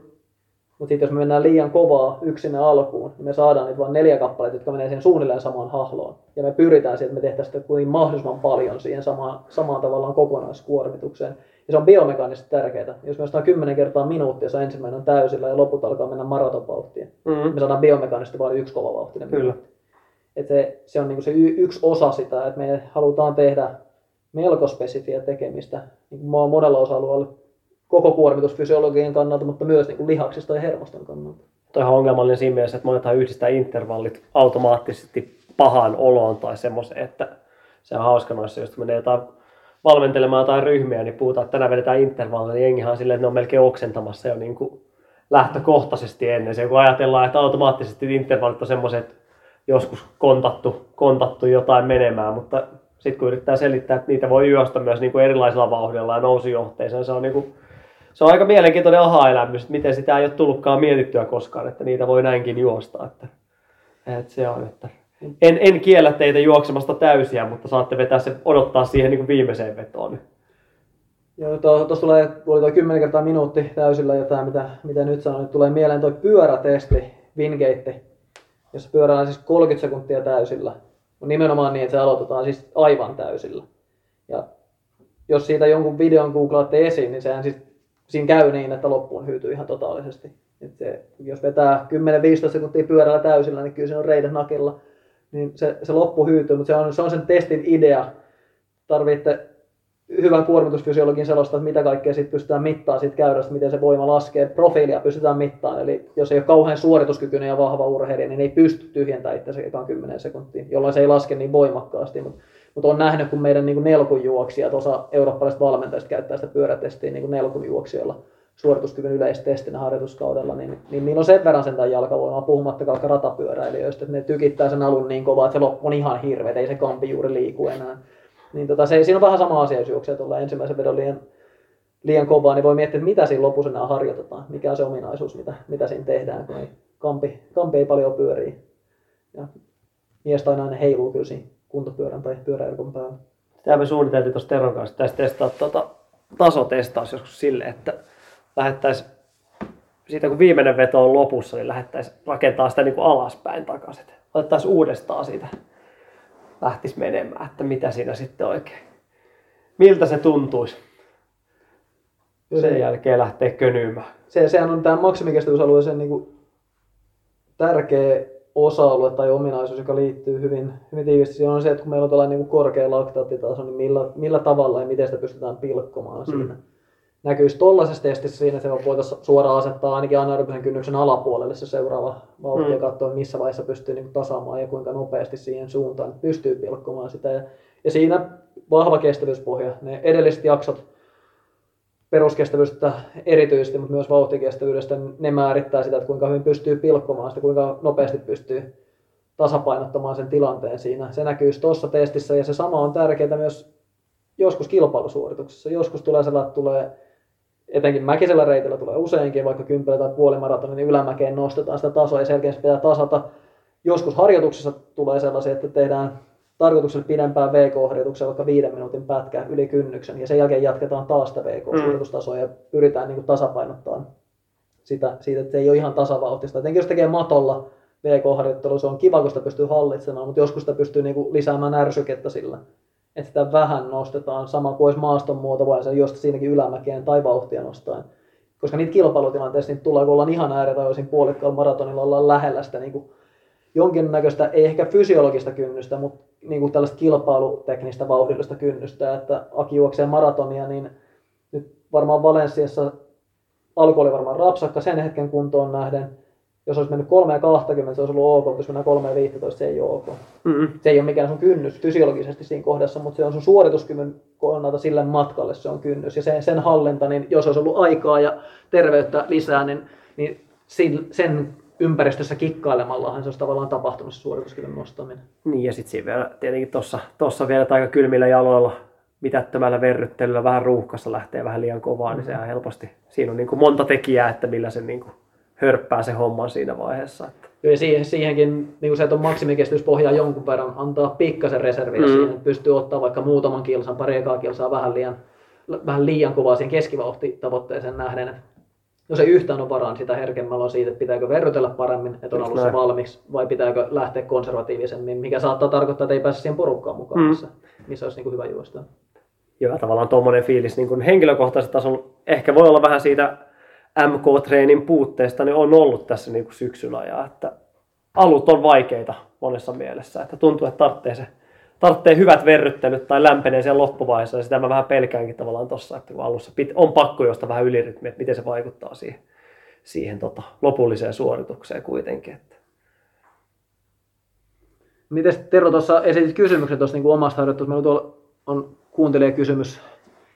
Mutta sitten jos me mennään liian kovaa yksin alkuun, niin me saadaan niitä vain neljä kappaletta, jotka menee siihen suunnilleen samaan hahloon. Ja me pyritään siihen, että me tehtäisiin sitä kuin mahdollisimman paljon siihen samaan, samaan tavallaan kokonaiskuormitukseen. Ja se on biomekaanisesti tärkeää. Jos me ostaa 10 kertaa minuuttia, se ensimmäinen on täysillä ja loput alkaa mennä maratonvauhtiin. Mm. Me saadaan biomekaanisesti vain yksi kova vauhtinen Kyllä. minuutti. Et se, se on niinku se y- yksi osa sitä, että me halutaan tehdä melko spesifiä tekemistä niin monella osa-alueella koko kuormitusfysiologian kannalta, mutta myös niin kuin lihaksista ja hermoston kannalta. Toi on ongelmallinen siinä mielessä, että monethan yhdistää intervallit automaattisesti pahaan oloon tai semmoiseen, että se on hauska noissa, jos menee jotain valmentelemaan jotain ryhmiä, niin puhutaan, että tänään vedetään intervalleja, niin jengihan on silleen, että ne on melkein oksentamassa jo niin kuin lähtökohtaisesti ennen se, kun ajatellaan, että automaattisesti intervallit on semmoiset, joskus kontattu, kontattu jotain menemään, mutta sitten kun yrittää selittää, että niitä voi juosta myös niin kuin erilaisilla vauhdilla ja nousujohteissa, se on, niin kuin, se on aika mielenkiintoinen aha-elämys, että miten sitä ei ole tullutkaan mietittyä koskaan, että niitä voi näinkin juosta. Että, että se on, että en, en kiellä teitä juoksemasta täysiä, mutta saatte vetää se, odottaa siihen niin kuin viimeiseen vetoon. Joo, tuossa tulee, tuli tuo 10 kertaa minuutti täysillä jotain, mitä, mitä nyt sanoin, niin tulee mieleen tuo pyörätesti, Wingate, jossa pyöräillään siis 30 sekuntia täysillä. Mutta nimenomaan niin, että se aloitetaan siis aivan täysillä. Ja jos siitä jonkun videon googlaatte esiin, niin sehän siis, siinä käy niin, että loppuun hyytyy ihan totaalisesti. Et se, jos vetää 10-15 sekuntia pyörällä täysillä, niin kyllä se on reidet nakilla. Niin se, se loppu hyytyy, mutta se on, se on sen testin idea. Tarvitte hyvän kuormitusfysiologin selostaa, että mitä kaikkea sit pystytään mittaamaan siitä käyrästä, miten se voima laskee. Profiilia pystytään mittaamaan, eli jos ei ole kauhean suorituskykyinen ja vahva urheilija, niin ei pysty tyhjentämään itse ekaan 10 sekuntia, jolloin se ei laske niin voimakkaasti. Mutta mut on nähnyt, kun meidän niin nelkunjuoksijat, osa eurooppalaisista valmentajista käyttää sitä pyörätestiä niin nelkunjuoksijoilla suorituskyvyn yleistestinä harjoituskaudella, niin, niin niillä on sen verran sen jalkavoimaa, puhumattakaan ratapyöräilijöistä, että ne tykittää sen alun niin kovaa, että se loppu on ihan hirveä, ei se kampi juuri liiku enää. Niin tota, se, siinä on vähän sama asia, jos juoksee tuolla ensimmäisen vedon liian, liian kovaa, niin voi miettiä, mitä siinä lopussa enää harjoitetaan, mikä on se ominaisuus, mitä, mitä siinä tehdään, kun ei, kampi, kampi ei paljon pyörii. Ja mies tai nainen heiluu kyllä siinä kuntopyörän tai pyöräilkon päällä. Sitä me suunniteltiin tuossa Teron kanssa, että testaa tuota, tasotestaus joskus sille, että lähettäisiin siitä kun viimeinen veto on lopussa, niin lähettäisiin rakentaa sitä niin kuin alaspäin takaisin. Otettaisiin uudestaan siitä lähtisi menemään, että mitä siinä sitten oikein, miltä se tuntuisi. Sen jälkeen lähtee könymään. Se, sehän on tämä maksimikestävyysalueen niin kuin tärkeä osa-alue tai ominaisuus, joka liittyy hyvin, hyvin tiivisti siihen on se, että kun meillä on tällainen niin korkea laktaattitaso, niin millä, millä tavalla ja miten sitä pystytään pilkkomaan siinä. Mm. Näkyisi tuollaisessa testissä siinä, että me voitaisiin suoraan asettaa ainakin anaerobisen kynnyksen alapuolelle se seuraava vauhti mm. ja katsoa, missä vaiheessa pystyy niin tasaamaan ja kuinka nopeasti siihen suuntaan pystyy pilkkomaan sitä. Ja, ja siinä vahva kestävyyspohja, ne edelliset jaksot, peruskestävyydestä erityisesti, mutta myös vauhtikestävyydestä, ne määrittää sitä, että kuinka hyvin pystyy pilkkomaan sitä, kuinka nopeasti pystyy tasapainottamaan sen tilanteen siinä. Se näkyy tuossa testissä ja se sama on tärkeää myös joskus kilpailusuorituksessa. Joskus tulee sellainen, tulee etenkin mäkisellä reitillä tulee useinkin, vaikka kympelä tai puolimaratoni, niin ylämäkeen nostetaan sitä tasoa ja selkeästi pitää tasata. Joskus harjoituksessa tulee sellaisia, että tehdään tarkoituksella pidempään VK-harjoituksia, vaikka viiden minuutin pätkä yli kynnyksen, ja sen jälkeen jatketaan taas sitä VK-suoritustasoa ja pyritään niin kuin tasapainottamaan sitä, siitä, että se ei ole ihan tasavauhtista. Etenkin jos tekee matolla VK-harjoittelu, se on kiva, kun sitä pystyy hallitsemaan, mutta joskus sitä pystyy niin kuin lisäämään ärsykettä sillä, että sitä vähän nostetaan, sama kuin olisi maaston muoto, vai se josta siinäkin ylämäkeen tai vauhtia nostaen. Koska niitä kilpailutilanteissa niitä tulee, kun ollaan ihan ääretajoisin puolikkaalla maratonilla, ollaan lähellä sitä niin kuin jonkinnäköistä, ei ehkä fysiologista kynnystä, mutta niin kuin tällaista kilpailuteknistä vauhdillista kynnystä, että Aki juoksee maratonia, niin nyt varmaan Valensiassa alku oli varmaan rapsakka sen hetken kuntoon nähden. Jos olisi mennyt 3 ja 20, se olisi ollut ok, mutta jos mennään 3 ja 15, se ei ole ok. Mm-hmm. Se ei ole mikään sun kynnys fysiologisesti siinä kohdassa, mutta se on sun suorituskyvyn kannalta sille matkalle se on kynnys. Ja sen, sen hallinta, niin jos olisi ollut aikaa ja terveyttä lisää, niin, niin sen ympäristössä kikkailemallahan se olisi tavallaan tapahtunut se suorituskyvyn nostaminen. Niin ja sitten siinä vielä tietenkin tuossa tossa vielä aika kylmillä jaloilla mitättömällä verryttelyllä vähän ruuhkassa lähtee vähän liian kovaa, mm-hmm. niin sehän helposti, siinä on niin kuin monta tekijää, että millä se niin kuin hörppää se homman siinä vaiheessa. Että. Joo, ja siihen, siihenkin niin kuin se, että on maksimikestävyyspohjaa jonkun verran, antaa pikkasen reserviä mm. siihen, että pystyy ottaa vaikka muutaman kilsan, pari ekaa kilsaa vähän liian, vähän liian kovaa siihen keskivauhtitavoitteeseen nähden. Jos ei yhtään ole varaa, niin sitä herkemmällä on siitä, että pitääkö verrytellä paremmin, että on alussa näin. valmiiksi, vai pitääkö lähteä konservatiivisemmin, mikä saattaa tarkoittaa, että ei pääse siihen porukkaan mukaan, Mm. missä, missä olisi niin kuin hyvä juosta. Joo, tavallaan tuommoinen fiilis niin kuin henkilökohtaisella tasolla ehkä voi olla vähän siitä MK-treenin puutteesta, niin on ollut tässä niin kuin syksyn ajan, että alut on vaikeita monessa mielessä, että tuntuu, että tarvitsee, se, tarvitsee hyvät verryttelyt tai lämpenee siellä loppuvaiheessa, ja sitä mä vähän pelkäänkin tavallaan tuossa, että kun alussa pit, on pakko josta vähän ylirytmiä, että miten se vaikuttaa siihen, siihen tota, lopulliseen suoritukseen kuitenkin. Että. Miten Tero tuossa esitit kysymyksen tuosta niin omasta harjoittelusta? Meillä tuolla on kuuntelijakysymys.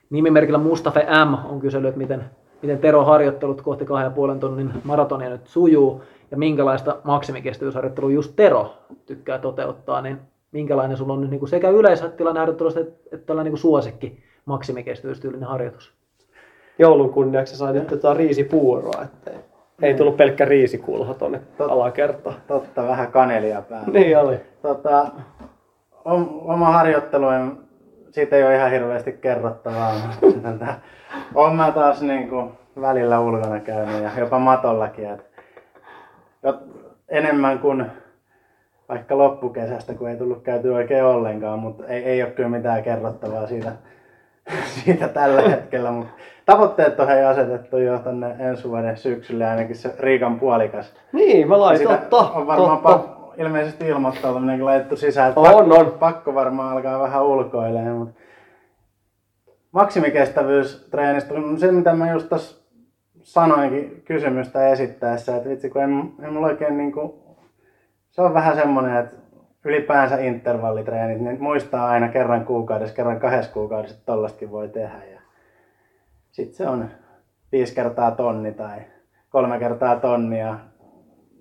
Nimimerkillä Mustafe M on kysellyt, että miten, miten Tero harjoittelut kohti 2,5 tonnin maratonia nyt sujuu ja minkälaista maksimikestävyysharjoittelua just Tero tykkää toteuttaa, niin minkälainen sulla on nyt niin kuin sekä yleistilanne harjoittelusta että, että tällainen niin suosikki maksimikestävyystyylinen harjoitus? Joulun kunniaksi sain nyt tota riisipuuroa, että ei, ei tullut pelkkä riisikulho tuonne alakertaan. Totta, vähän kanelia päällä. Niin oli. Tota, om, oma harjoittelu, en, siitä ei ole ihan hirveästi kerrottavaa. mutta olen mä taas niin kuin välillä ulkona käynyt ja jopa matollakin. Et, jot, enemmän kuin vaikka loppukesästä, kun ei tullut käyty oikein ollenkaan, mutta ei, ei ole kyllä mitään kerrottavaa siitä, siitä tällä hetkellä. Mutta tavoitteet on hei asetettu jo tänne ensi vuoden syksylle ainakin se Riikan puolikas. Niin, mä lain, Sitä totta, on varmaan totta. pa- ilmeisesti ilmoittautuminenkin laitettu sisään. että On, pakko, on. pakko varmaan alkaa vähän ulkoilemaan, mutta maksimikestävyystreenistä, se mitä mä just tuossa sanoinkin kysymystä esittäessä, että vitsi kun en, en mulla oikein niinku, se on vähän semmoinen, että ylipäänsä intervallitreenit, niin muistaa aina kerran kuukaudessa, kerran kahdessa kuukaudessa, että tollastakin voi tehdä. Ja sitten se on viisi kertaa tonni tai kolme kertaa tonnia,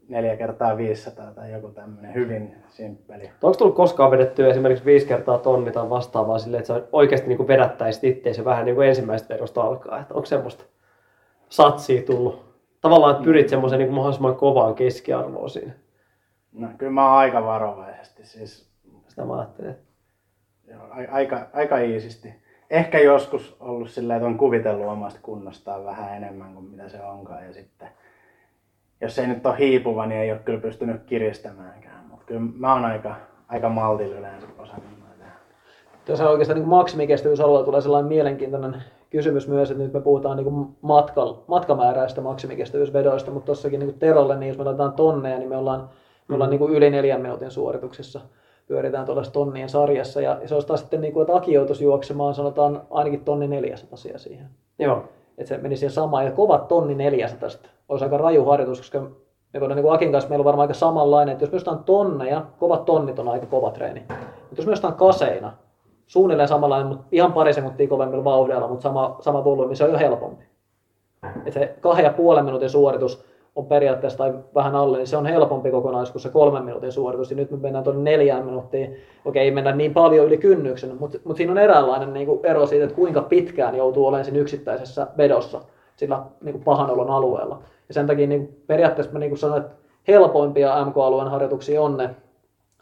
neljä kertaa 500 tai joku tämmöinen hyvin simppeli. Onko tullut koskaan vedettyä esimerkiksi viisi kertaa tonni tai vastaavaa silleen, että sä oikeasti niin vedättäisit itseäsi vähän niin kuin ensimmäisestä vedosta alkaa? Että onko semmoista satsia tullut? Tavallaan, että pyrit semmoiseen niin kuin mahdollisimman kovaan keskiarvoon siinä. No kyllä mä oon aika varovaisesti, siis Sitä mä ajattelin. joo, aika, aika iisisti. Ehkä joskus ollut silleen, että on kuvitellut omasta kunnostaan vähän enemmän kuin mitä se onkaan. Ja sitten, jos ei nyt ole hiipuva, niin ei ole kyllä pystynyt kiristämäänkään. Mutta kyllä mä oon aika, aika maltilla yleensä osannut. Tuossa oikeastaan niin maksimikestävyysalueella tulee sellainen mielenkiintoinen kysymys myös, että nyt me puhutaan niin matkal, matkamääräistä maksimikestävyysvedoista, mutta tuossakin niin Terolle, niin jos me laitetaan tonneja, niin me ollaan, me ollaan niin yli neljän minuutin suorituksessa. Pyöritään tuollaisessa tonnien sarjassa ja se olisi taas sitten, niin kuin, että Aki joutuisi juoksemaan, sanotaan ainakin tonni 400 siihen. Joo. Että se meni siihen samaan ja kovat tonni 400 olisi aika raju harjoitus, koska me voidaan niin kuin Akin kanssa meillä on varmaan aika samanlainen, että jos jostain tonneja, kovat tonnit on aika kova treeni. Mutta jos jostain kaseina, suunnilleen samanlainen, mutta ihan pari sekuntia kovemmilla vauhdilla, mutta sama, sama volyymi, se on jo helpompi. Et se kahden ja puolen minuutin suoritus on periaatteessa tai vähän alle, niin se on helpompi kokonaisuus kuin se kolmen minuutin suoritus. Ja nyt me mennään tuonne neljään minuuttiin. Okei, ei mennä niin paljon yli kynnyksen, mutta, mutta siinä on eräänlainen niin kuin ero siitä, että kuinka pitkään joutuu olemaan siinä yksittäisessä vedossa sillä niin kuin pahan olon alueella. Ja sen takia niin kuin periaatteessa mä niin kuin sanoin, että helpoimpia MK-alueen harjoituksia on ne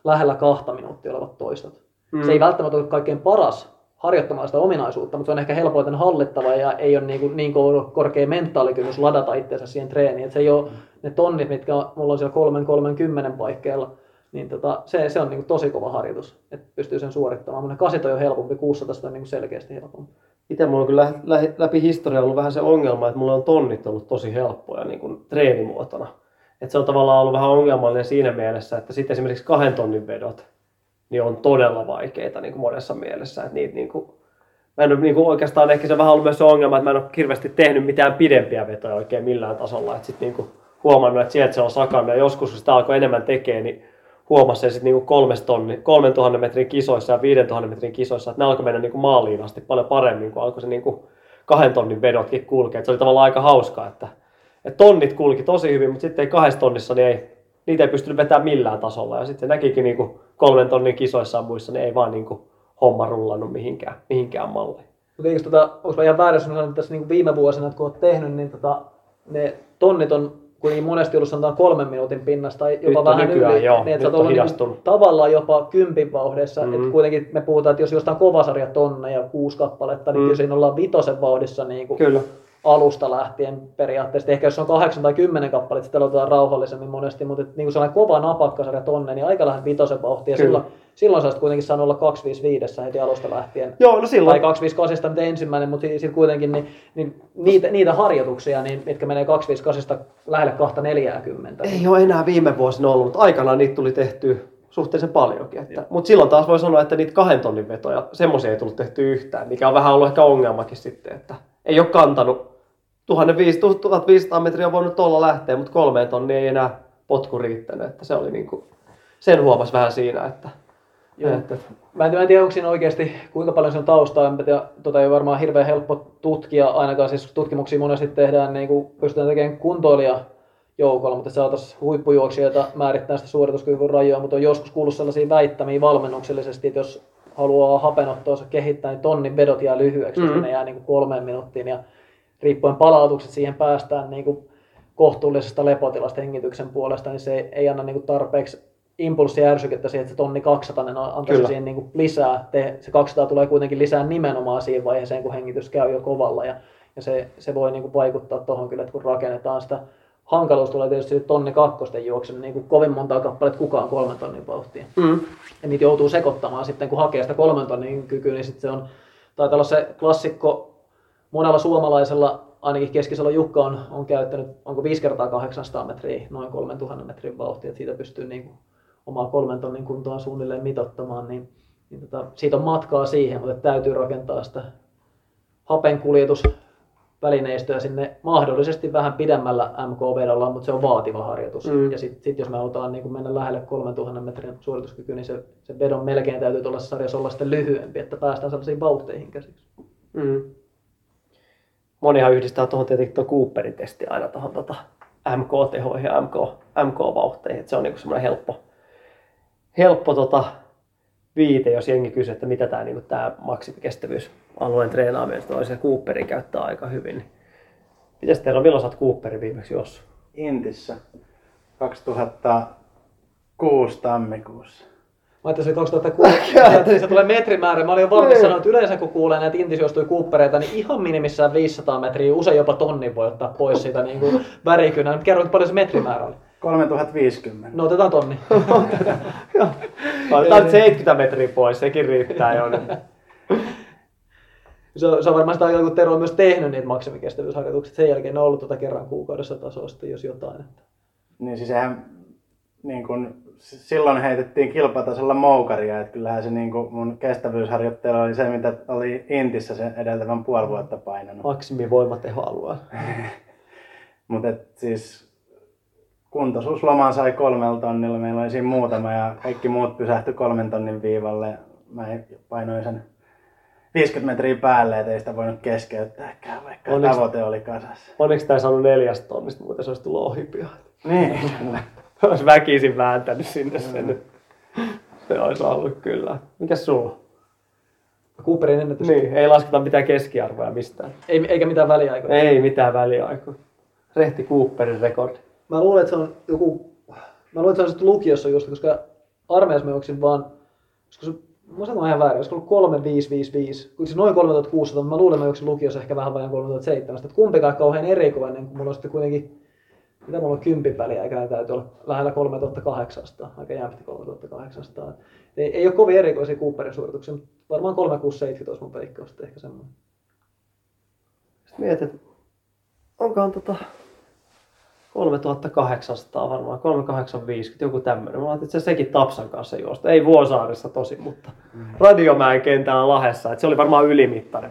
lähellä kahta minuuttia olevat toistot. Mm. Se ei välttämättä ole kaikkein paras harjoittamaan sitä ominaisuutta, mutta se on ehkä helpoiten hallittava ja ei ole niin, kuin niin kor- korkea mentaalikynnys ladata itseensä siihen treeniin. Et se ei ole ne tonnit, mitkä mulla on siellä 3-30 paikkeilla, niin tota, se, se on niin kuin tosi kova harjoitus, että pystyy sen suorittamaan. Mutta ne kasit on jo helpompi, 600 on niin kuin selkeästi helpompi. Itse mulla on kyllä läpi, läpi historiaa ollut vähän se ongelma, että mulla on tonnit ollut tosi helppoja niin kuin treenimuotona. Että se on tavallaan ollut vähän ongelmallinen siinä mielessä, että sitten esimerkiksi kahden tonnin vedot, niin on todella vaikeita niin kuin monessa mielessä. Että niitä niin kuin, mä en ole niin kuin oikeastaan ehkä se vähän ollut myös se ongelma, että mä en ole hirveästi tehnyt mitään pidempiä vetoja oikein millään tasolla. Että sitten niin kuin huomannut, että sieltä se on sakannut ja joskus kun sitä alkoi enemmän tekemään, niin huomasi sitten niin kolmes tonni, 3000 metrin kisoissa ja 5000 metrin kisoissa, että ne alkoi mennä niin kuin maaliin asti paljon paremmin, kun alkoi se niin kuin kahden tonnin vedotkin kulkea. Se oli tavallaan aika hauskaa, että, että tonnit kulki tosi hyvin, mutta sitten kahdessa tonnissa, niin ei, niitä ei pystynyt vetämään millään tasolla. Ja sitten se näkikin niin kuin kolmen tonnin kisoissa ja muissa, niin ei vaan niin kuin homma rullannut mihinkään, mihinkään malliin. Mutta eikö tota, onko mä ihan väärässä sanoa, että tässä niin viime vuosina, että kun olet tehnyt, niin tota, ne tonnit on kuitenkin monesti ollut sanotaan kolmen minuutin pinnasta tai jopa vähän nykyään, yli, joo, niin että nyt sä oot on niin tavallaan jopa kympin vauhdissa, Mm. mm. että kuitenkin me puhutaan, että jos jostain kovasarja tonneja, kuusi kappaletta, niin Mm. kyllä siinä ollaan vitosen vauhdissa niin kuin Kyllä. Alusta lähtien periaatteessa. Ehkä jos on kahdeksan tai kymmenen kappaletta, sitten aloitetaan rauhallisemmin monesti, mutta et, niin kuin sellainen kova napakkasarja tonne, niin aika lähes vitosen vauhtia. Kyllä. Silloin, silloin sä kuitenkin saanut olla 255 heti alusta lähtien. Joo, no Tai silloin 258 nyt ensimmäinen, mutta sitten kuitenkin niin, niin niitä, niitä harjoituksia, niin, mitkä menee 258 lähelle 240. ei ole enää viime vuosina ollut, mutta aikanaan niitä tuli tehty suhteellisen paljonkin. Että, mutta silloin taas voi sanoa, että niitä kahden tonnin vetoja, semmoisia ei tullut tehty yhtään, mikä on vähän ollut ehkä ongelmakin sitten, että ei ole kantanut 1500 1500 metriä on voinut olla lähteä, mutta kolmeen tonnia ei enää potku riittänyt, että se oli niinku, sen huomasi vähän siinä, että, Joo. että Mä en, mä en tiedä, onko siinä oikeasti kuinka paljon se on taustaa. En tiedä, tota ei ole varmaan hirveän helppo tutkia, ainakaan siis tutkimuksia monesti tehdään, niin kuin pystytään tekemään kuntoilija joukolla, mutta saataisiin huippujuoksijoita määrittää sitä suorituskyvyn rajoja, mutta on joskus kuullut sellaisia väittämiä valmennuksellisesti, että jos haluaa hapenottoonsa kehittää, niin tonnin vedot jää lyhyeksi, Mhm. ne jää niin kuin kolmeen minuuttiin ja riippuen palautukset siihen päästään niin kuin kohtuullisesta lepotilasta hengityksen puolesta, niin se ei anna niin kuin tarpeeksi impulssiärsykettä siihen, että se tonni 200 niin antaisi Kyllä. siihen niin kuin lisää. Te, se 200 tulee kuitenkin lisää nimenomaan siihen vaiheeseen, kun hengitys käy jo kovalla ja, ja se, se voi niin kuin vaikuttaa tuohon kyllä, että kun rakennetaan sitä hankaluus tulee tietysti tonni kakkosten juoksen, niin kuin kovin monta kappaletta kukaan kolmen tonnin vauhtia. mm, Ja niitä joutuu sekoittamaan sitten, kun hakee sitä kolmen tonnin kykyä, niin sitten se on, taitaa olla se klassikko monella suomalaisella, ainakin Keskisalo Jukka on, on käyttänyt, onko 5 kertaa 800 metriä, noin 3000 metrin vauhtia, että siitä pystyy niin kuin omaa kolmen tonnin kuntoa suunnilleen mitottamaan, niin, niin tota, siitä on matkaa siihen, mutta täytyy rakentaa sitä hapenkuljetusvälineistöä sinne mahdollisesti vähän pidemmällä MK-vedolla, mutta se on vaativa harjoitus. Mm. Ja sitten sit jos me halutaan niin mennä lähelle 3000 metrin suorituskyky, niin se, se vedon melkein täytyy tuolla sarjassa olla sitten lyhyempi, että päästään sellaisiin vauhteihin käsiksi. mm. Monihan yhdistää tuohon tietenkin tuon Cooperin testi aina tuohon tota MK-tehoihin ja MK, MK-vauhteihin, että se on niinku semmoinen helppo, helppo tota, viite, jos jengi kysyy, että mitä tämä niinku tää maksimikestävyysalueen treenaaminen on, se Cooperi käyttää aika hyvin. Mites teillä on, milloin sä Cooperin viimeksi jos? Intissä 2006 tammikuussa. Mä ajattelin, että 2006, mä ajattelin, että se tulee metrimäärä. Mä olin jo valmis Niin. sanoa, että yleensä kun kuulee näitä intisiostui kuuppereita, niin ihan minimissään 500 metriä, usein jopa tonnin voi ottaa pois siitä niin kuin värikynää. Nyt kerro, että paljon se metrimäärä oli. 3050. No otetaan tonni. Otetaan nyt 70 metriä pois, sekin riittää jo. Se on, se on varmaan sitä aikaa, kun Tero on myös tehnyt niitä maksimikestävyysharjoituksia. Sen jälkeen ne on ollut tuota kerran kuukaudessa tasoa sitten, jos jotain. Niin siis sehän, niin kun, silloin heitettiin kilpatasolla moukaria, että kyllähän se niin kun mun kestävyysharjoittelu oli se, mitä oli Intissä sen edeltävän puoli vuotta painanut. Maksimivoimatehoalueella. Mutta siis kuntoisuusloman sai kolmella tonnilla, meillä oli siinä muutama ja kaikki muut pysähtyi kolmen tonnin viivalle. Mä painoin sen 50 metriä päälle, et ei sitä voinut keskeyttääkään, vaikka Onneksi- tavoite oli kasassa. Onneksi tämä ei saanut neljästä tonnista, muuten se olisi tullut ohi pian. Niin, olisi väkisin vääntänyt sinne sen. Se olisi ollut kyllä. Mikäs sulla? Cooperin ennätys. Niin, ei lasketa mitään keskiarvoja mistään. Ei, eikä mitään väliaikoja. Ei mitään väliaikoja. Rehti Cooperin rekordi. Mä luulen, että se on joku, mä luulen, että se on sitten lukiossa just, koska armeijassa mä juoksin vaan, koska se, muistan mä ihan väärin, olisiko ollut 3555, siis noin 3600, mutta mä luulen, että mä juoksin lukiossa ehkä vähän vajaan 3700, että kumpikaan kauhean erikoinen, kun mulla on sitten kuitenkin, mitä mulla on kympin väliä, eikä täytyy olla lähellä 3800, aika jämpti 3800. Ei, ei ole kovin erikoisia Cooperin suorituksia, mutta varmaan 3670 olisi mun peikkaus, sitten ehkä semmoinen. Sitten mietin, että onkohan tota 3800 varmaan, 3850, joku tämmöinen. Mä ajattelin, että se sekin Tapsan kanssa juosta. Ei Vuosaaressa tosi, mutta Radiomäen kentällä Lahessa. Että se oli varmaan ylimittainen.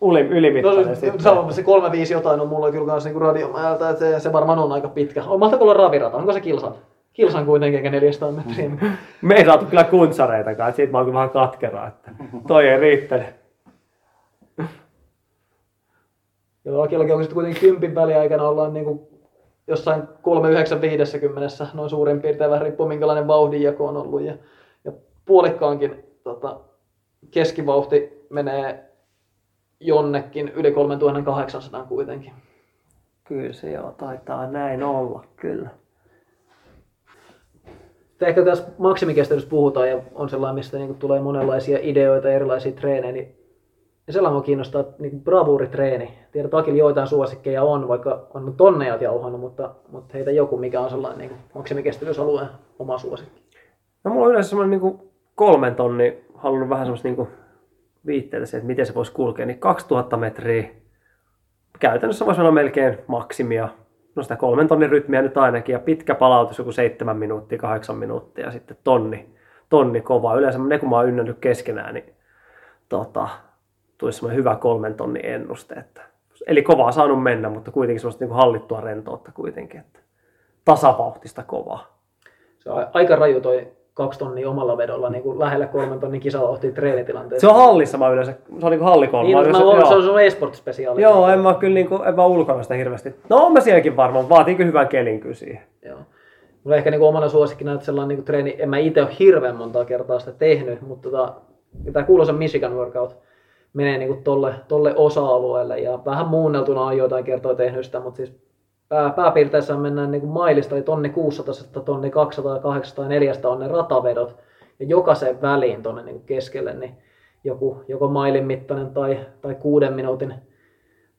Uli, No ylimittainen se, sitten. sama, se 3-5 jotain on mulla kyllä kanssa niinku radiomäältä, että se, se, varmaan on aika pitkä. On mahtaako olla ravirata? Onko se kilsan? Kilsan kuitenkin eikä 400 metriä. Me ei saatu kyllä kuntsareitakaan, siitä mä oon kyllä vähän katkera, että toi ei riittänyt. Ja Lakillakin onko sitten kuitenkin kympin väliaikana ollaan niinku jossain 3,950 noin suurin piirtein vähän riippuu minkälainen vauhdinjako on ollut. Ja, ja puolikkaankin tota, keskivauhti menee jonnekin yli 3800 kuitenkin. Kyllä se joo, taitaa näin olla, kyllä. Ehkä tässä maksimikestävyydessä puhutaan ja on sellainen, mistä niin tulee monenlaisia ideoita ja erilaisia treenejä, niin ja sellainen on kiinnostaa niin bravuuritreeni. Tiedät, Akilla joitain suosikkeja on, vaikka on tonneja jauhannut, mutta, mutta heitä joku, mikä on sellainen niin maksimikestävyysalueen oma suosikki. No mulla on yleensä semmoinen niin kolmen tonni, halunnut vähän semmoista niin viitteitä se, että miten se voisi kulkea, niin 2000 metriä käytännössä voisi olla melkein maksimia. No sitä kolmen tonnin rytmiä nyt ainakin ja pitkä palautus joku seitsemän minuuttia, kahdeksan minuuttia ja sitten tonni, tonni kova. Yleensä ne kun mä oon ynnännyt keskenään, niin tota, tulisi semmoinen hyvä kolmen tonnin ennuste. Että, eli kovaa saanut mennä, mutta kuitenkin semmoista niin hallittua rentoutta kuitenkin. Että tasavauhtista kovaa. Se on aika raju toi kaksi tonnia omalla vedolla niin kuin lähellä kolmen tonnin kisavauhtia treenitilanteessa. Se on hallissa mä yleensä, se on niin kuin hallikolma. Niin, yleensä, mä, se on sun esport-spesiaali. Joo, en mä kyllä niin kuin, en mä ulkona sitä hirveästi. No on mä sielläkin varmaan, vaatii kyllä hyvän kelin kyllä siihen. Joo. Mulla ehkä niin omana suosikkina, että sellainen niin treeni, en mä itse ole hirveän monta kertaa sitä tehnyt, mutta tota, tämä kuuluisa Michigan workout menee niin kuin tolle, tolle osa-alueelle ja vähän muunneltuna on joitain kertoja tehnyt sitä, mutta siis pää, pääpiirteessä mennään niin kuin mailista, eli tonni 600, tonni 200, 800 400 on ne ratavedot ja jokaisen väliin tuonne niin keskelle, niin joku, joko mailin mittainen tai, tai kuuden minuutin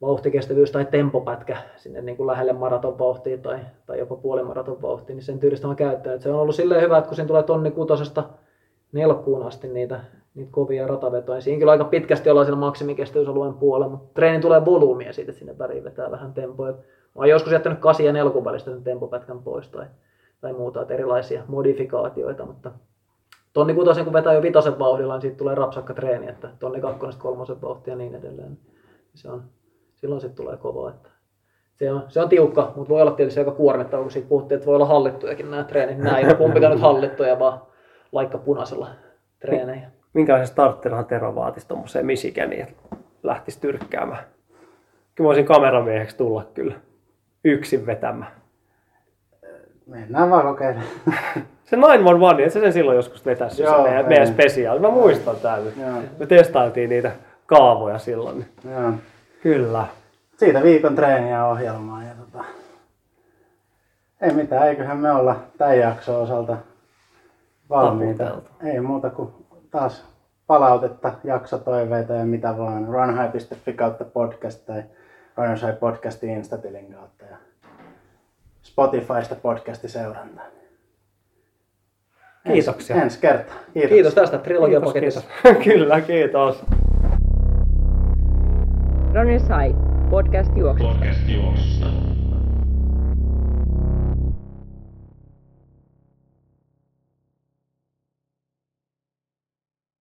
vauhtikestävyys tai tempopätkä sinne niin kuin lähelle maratonvauhtia tai, tai jopa puolen maratonvauhtia, niin sen tyylistä on käyttänyt. Se on ollut silleen hyvä, että kun siinä tulee tonni kutosesta nelkkuun asti niitä, niitä kovia ratavetoja, niin siinä kyllä aika pitkästi ollaan siellä maksimikestävyysalueen puolella, mutta treeni tulee volyymia siitä, että sinne väliin vetää vähän tempoa. Oon joskus jättänyt kasi ja nelkun välistä sen tempopätkän pois tai, tai muuta, että erilaisia modifikaatioita, mutta tonni kutosen kun vetää jo vitosen vauhdilla, niin siitä tulee rapsakka treeni, että tonni kakkonen, kolmosen vauhtia ja niin edelleen. Se on, silloin sitten tulee kovaa. Että se, on, se on tiukka, mutta voi olla tietysti aika kuormittava, kun siitä puhuttiin, että voi olla hallittujakin nämä treenit. Ei ole kumpikaan nyt hallittuja, vaan laikka punaisella treenejä. Minkälaisen startterahan Tero vaatisi tuommoiseen Michiganiin, että lähtisi tyrkkäämään? Kyllä voisin kameramieheksi tulla kyllä yksin vetämään. Mennään vaan kokeilemaan. Se 911, että se sen silloin joskus vetäisi Joo, se meidän, ei. meidän spesiaali. Mä muistan tää nyt. Joo. Me testailtiin niitä kaavoja silloin. niin Joo. Kyllä. Siitä viikon treeniä ohjelmaa ja tota... Ei mitään, eiköhän me olla tämän jakson osalta valmiita. Taputeltu. Ei muuta kuin taas palautetta, jaksotoiveita ja mitä vaan. runhigh.fi kautta podcast tai High podcastin Instatilin kautta ja Spotifysta podcasti seurantaan. Kiitoksia. Ensi, ensi kertaa. Kiitos. Kiitos tästä trilogiapaketista. Kyllä, kiitos. Runners High, podcast juoksusta. podcast juoksusta.